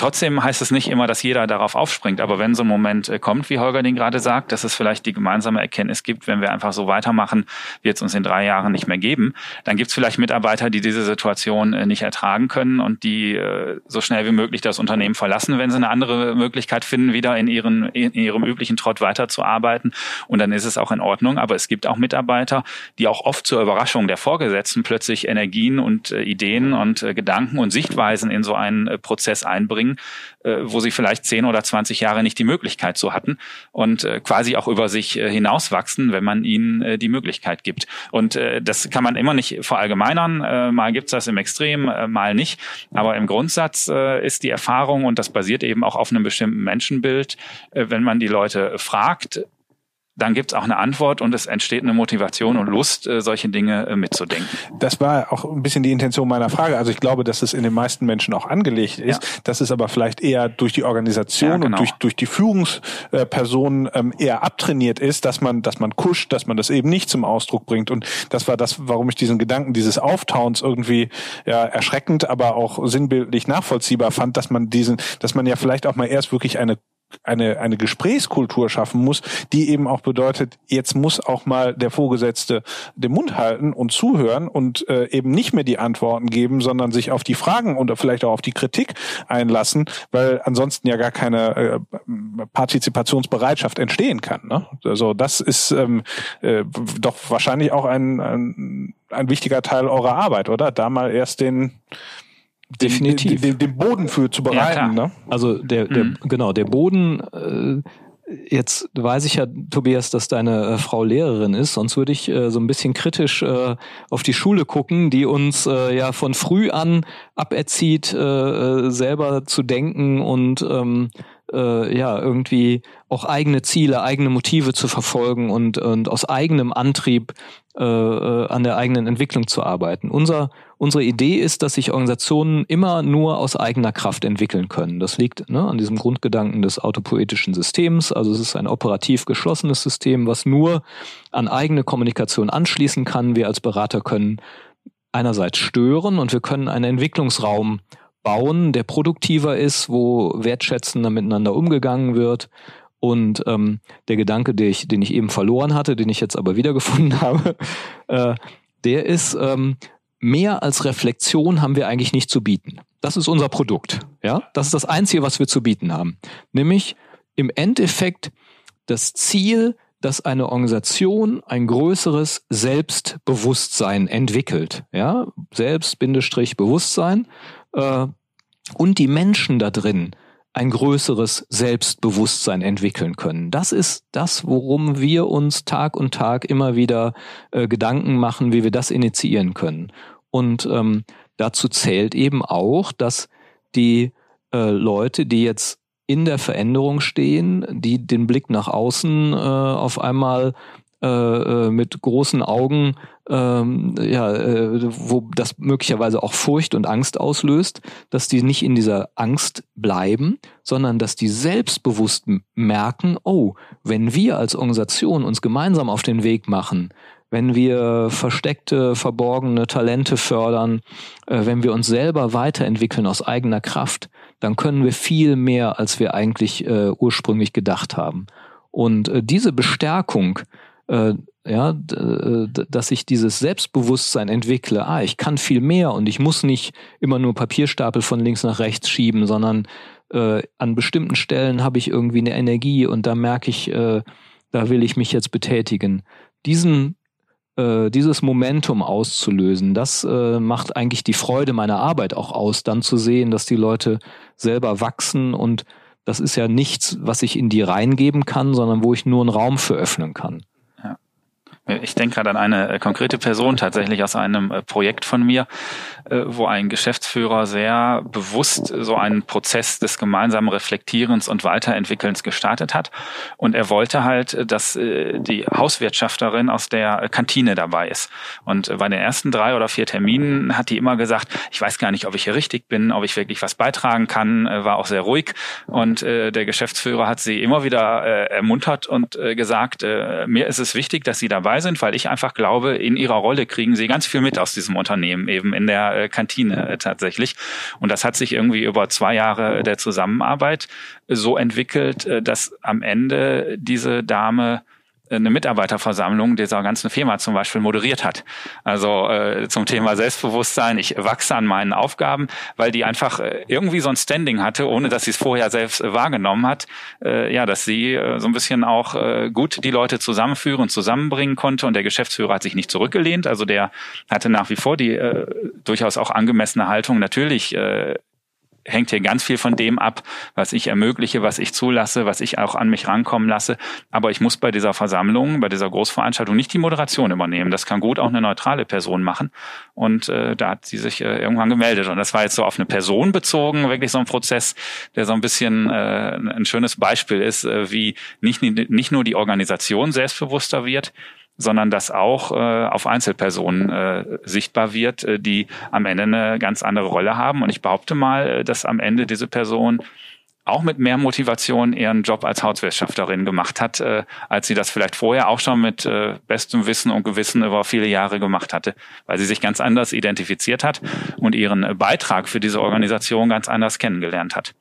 Trotzdem heißt es nicht immer, dass jeder darauf aufspringt. Aber wenn so ein Moment äh, kommt, wie Holger den gerade sagt, dass es vielleicht die gemeinsame Erkenntnis gibt, wenn wir einfach so weitermachen, wird es uns in drei Jahren nicht mehr geben, dann gibt es vielleicht Mitarbeiter, die diese Situation äh, nicht ertragen können und die äh, so schnell wie möglich das Unternehmen verlassen, wenn sie eine andere Möglichkeit finden, wieder in, ihren, in ihrem üblichen Trott weiterzuarbeiten. Und dann ist es auch in Ordnung. Aber es gibt auch Mitarbeiter, die auch oft zur Überraschung der Vorgesetzten plötzlich Energien und Ideen und Gedanken und Sichtweisen in so einen Prozess einbringen Dingen, äh, wo sie vielleicht zehn oder zwanzig Jahre nicht die Möglichkeit so hatten und äh, quasi auch über sich äh, hinauswachsen, wenn man ihnen äh, die Möglichkeit gibt. Und äh, das kann man immer nicht verallgemeinern. Äh, mal gibt's das im Extrem, äh, mal nicht. Aber im Grundsatz äh, ist die Erfahrung, und das basiert eben auch auf einem bestimmten Menschenbild, äh, wenn man die Leute fragt, dann gibt es auch eine Antwort und es entsteht eine Motivation und Lust, äh, solche Dinge äh, mitzudenken. Das war auch ein bisschen die Intention meiner Frage. Also ich glaube, dass es in den meisten Menschen auch angelegt ist, ja. dass es aber vielleicht eher durch die Organisation ja, genau. und durch, durch die Führungspersonen ähm, eher abtrainiert ist, dass man, dass man kuscht, dass man das eben nicht zum Ausdruck bringt. Und das war das, warum ich diesen Gedanken dieses Auftauens irgendwie ja, erschreckend, aber auch sinnbildlich nachvollziehbar fand, dass man diesen, dass man ja vielleicht auch mal erst wirklich eine eine, eine Gesprächskultur schaffen muss, die eben auch bedeutet, jetzt muss auch mal der Vorgesetzte den Mund halten und zuhören und äh, eben nicht mehr die Antworten geben, sondern sich auf die Fragen und vielleicht auch auf die Kritik einlassen, weil ansonsten ja gar keine äh, Partizipationsbereitschaft entstehen kann. Ne? Also das ist ähm, äh, doch wahrscheinlich auch ein, ein, ein wichtiger Teil eurer Arbeit, oder? Da mal erst den definitiv den, den, den Boden für zu bereiten. Ja, ne? Also der, der mhm. genau der Boden. Äh, Jetzt weiß ich ja, Tobias, dass deine äh, Frau Lehrerin ist, sonst würde ich äh, so ein bisschen kritisch äh, auf die Schule gucken, die uns äh, ja von früh an aberzieht, äh, äh selber zu denken und ähm, äh, ja irgendwie auch eigene Ziele, eigene Motive zu verfolgen und, und aus eigenem Antrieb äh, äh, an der eigenen Entwicklung zu arbeiten. Unser, unsere Idee ist, dass sich Organisationen immer nur aus eigener Kraft entwickeln können. Das liegt ne, an diesem Grundgedanken des autopoetischen Systems. Also es ist ein operativ geschlossenes System, was nur an eigene Kommunikation anschließen kann. Wir als Berater können einerseits stören und wir können einen Entwicklungsraum bauen, der produktiver ist, wo wertschätzender miteinander umgegangen wird. Und ähm, der Gedanke, den ich, den ich eben verloren hatte, den ich jetzt aber wiedergefunden habe, äh, der ist, ähm, mehr als Reflexion haben wir eigentlich nicht zu bieten. Das ist unser Produkt. Ja, das ist das Einzige, was wir zu bieten haben. Nämlich im Endeffekt das Ziel, dass eine Organisation ein größeres Selbstbewusstsein entwickelt. Ja, Selbst-Bewusstsein äh, und die Menschen da drin ein größeres Selbstbewusstsein entwickeln können. Das ist das, worum wir uns Tag und Tag immer wieder äh, Gedanken machen, wie wir das initiieren können. Und ähm, dazu zählt eben auch, dass die äh, Leute, die jetzt in der Veränderung stehen, die den Blick nach außen äh, auf einmal äh, äh, mit großen Augen, ähm, ja, äh, wo das möglicherweise auch Furcht und Angst auslöst, dass die nicht in dieser Angst bleiben, sondern dass die selbstbewusst merken, oh, wenn wir als Organisation uns gemeinsam auf den Weg machen, wenn wir versteckte, verborgene Talente fördern, äh, wenn wir uns selber weiterentwickeln aus eigener Kraft, dann können wir viel mehr, als wir eigentlich äh, ursprünglich gedacht haben. Und äh, diese Bestärkung, äh, ja, äh, dass ich dieses Selbstbewusstsein entwickle, ah, ich kann viel mehr und ich muss nicht immer nur Papierstapel von links nach rechts schieben, sondern äh, an bestimmten Stellen habe ich irgendwie eine Energie und da merke ich, äh, da will ich mich jetzt betätigen. Diesen äh, dieses Momentum auszulösen, das äh, macht eigentlich die Freude meiner Arbeit auch aus, dann zu sehen, dass die Leute selber wachsen und das ist ja nichts, was ich in die reingeben kann, sondern wo ich nur einen Raum für öffnen kann. Ich denke gerade an eine äh, konkrete Person tatsächlich aus einem äh, Projekt von mir, wo ein Geschäftsführer sehr bewusst so einen Prozess des gemeinsamen Reflektierens und Weiterentwickelns gestartet hat. Und er wollte halt, dass die Hauswirtschafterin aus der Kantine dabei ist. Und bei den ersten drei oder vier Terminen hat die immer gesagt, ich weiß gar nicht, ob ich hier richtig bin, ob ich wirklich was beitragen kann, war auch sehr ruhig. Und der Geschäftsführer hat sie immer wieder ermuntert und gesagt, mir ist es wichtig, dass sie dabei sind, weil ich einfach glaube, in ihrer Rolle kriegen sie ganz viel mit aus diesem Unternehmen, eben in der äh, Kantine äh, tatsächlich. Und das hat sich irgendwie über zwei Jahre der Zusammenarbeit so entwickelt, äh, dass am Ende diese Dame eine Mitarbeiterversammlung dieser ganzen Firma zum Beispiel moderiert hat. Also äh, zum Thema Selbstbewusstsein, ich wachse an meinen Aufgaben, weil die einfach äh, irgendwie so ein Standing hatte, ohne dass sie es vorher selbst wahrgenommen hat. Äh, ja, dass sie äh, so ein bisschen auch äh, gut die Leute zusammenführen und zusammenbringen konnte und der Geschäftsführer hat sich nicht zurückgelehnt. Also der hatte nach wie vor die äh, durchaus auch angemessene Haltung, natürlich äh, hängt hier ganz viel von dem ab, was ich ermögliche, was ich zulasse, was ich auch an mich rankommen lasse. Aber ich muss bei dieser Versammlung, bei dieser Großveranstaltung nicht die Moderation übernehmen. Das kann gut auch eine neutrale Person machen. Und äh, da hat sie sich äh, irgendwann gemeldet. Und das war jetzt so auf eine Person bezogen, wirklich so ein Prozess, der so ein bisschen äh, ein schönes Beispiel ist, äh, wie nicht, nicht nur die Organisation selbstbewusster wird, sondern dass auch äh, auf Einzelpersonen äh, sichtbar wird, äh, die am Ende eine ganz andere Rolle haben. Und ich behaupte mal, äh, dass am Ende diese Person auch mit mehr Motivation ihren Job als Hauswirtschafterin gemacht hat, äh, als sie das vielleicht vorher auch schon mit äh, bestem Wissen und Gewissen über viele Jahre gemacht hatte, weil sie sich ganz anders identifiziert hat und ihren Beitrag für diese Organisation ganz anders kennengelernt hat.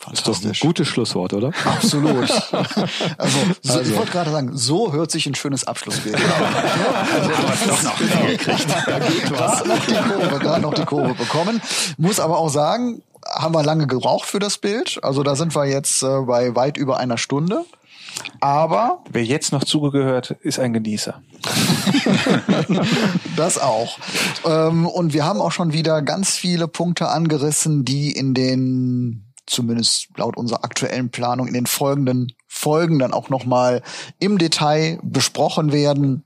Fantastisch. Ist doch ein gutes Schlusswort, oder? Absolut. Also, so, also. ich wollte gerade sagen, so hört sich ein schönes Abschlussbild. also, doch noch hingekriegt. Gerade noch die Kurve, gerade noch die Kurve bekommen. Muss aber auch sagen, haben wir lange gebraucht für das Bild. Also da sind wir jetzt äh, bei weit über einer Stunde. Aber wer jetzt noch zugehört, ist ein Genießer. das auch. Ähm, und wir haben auch schon wieder ganz viele Punkte angerissen, die in den zumindest laut unserer aktuellen Planung in den folgenden Folgen dann auch nochmal im Detail besprochen werden,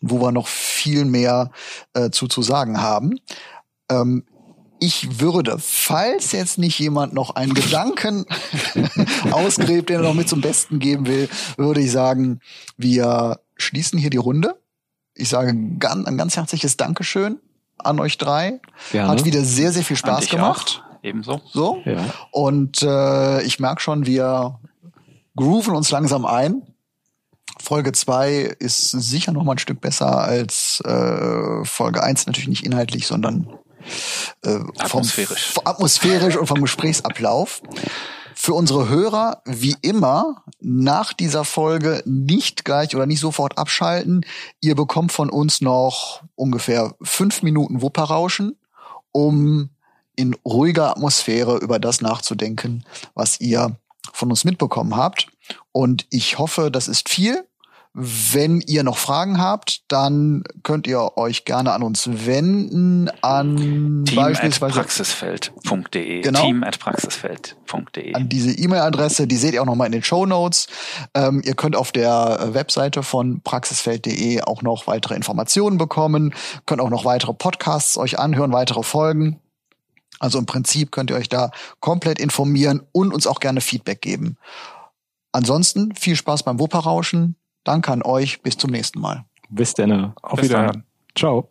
wo wir noch viel mehr äh, zu, zu sagen haben. Ähm, ich würde, falls jetzt nicht jemand noch einen Gedanken ausgräbt, den er noch mit zum Besten geben will, würde ich sagen, wir schließen hier die Runde. Ich sage ganz, ein ganz herzliches Dankeschön an euch drei. Gerne. Hat wieder sehr, sehr viel Spaß gemacht. Auch. Ebenso. So. Ja. Und äh, ich merke schon, wir grooven uns langsam ein. Folge zwei ist sicher noch mal ein Stück besser als äh, Folge eins natürlich nicht inhaltlich, sondern äh, Atmosphärisch. Vom, atmosphärisch und vom Gesprächsablauf. Für unsere Hörer, wie immer, nach dieser Folge nicht gleich oder nicht sofort abschalten. Ihr bekommt von uns noch ungefähr fünf Minuten Wupperrauschen, um in ruhiger Atmosphäre über das nachzudenken, was ihr von uns mitbekommen habt. Und ich hoffe, das ist viel. Wenn ihr noch Fragen habt, dann könnt ihr euch gerne an uns wenden, an Team beispielsweise praxisfeld.de. Genau. Team at praxisfeld.de. an diese E-Mail-Adresse, die seht ihr auch nochmal in den Show Notes. Ähm, ihr könnt auf der äh, Webseite von praxisfeld.de auch noch weitere Informationen bekommen, könnt auch noch weitere Podcasts euch anhören, weitere Folgen. Also im Prinzip könnt ihr euch da komplett informieren und uns auch gerne Feedback geben. Ansonsten viel Spaß beim Wupperrauschen. Danke an euch. Bis zum nächsten Mal. Bis dann. Auf. Wiederhören. Ciao.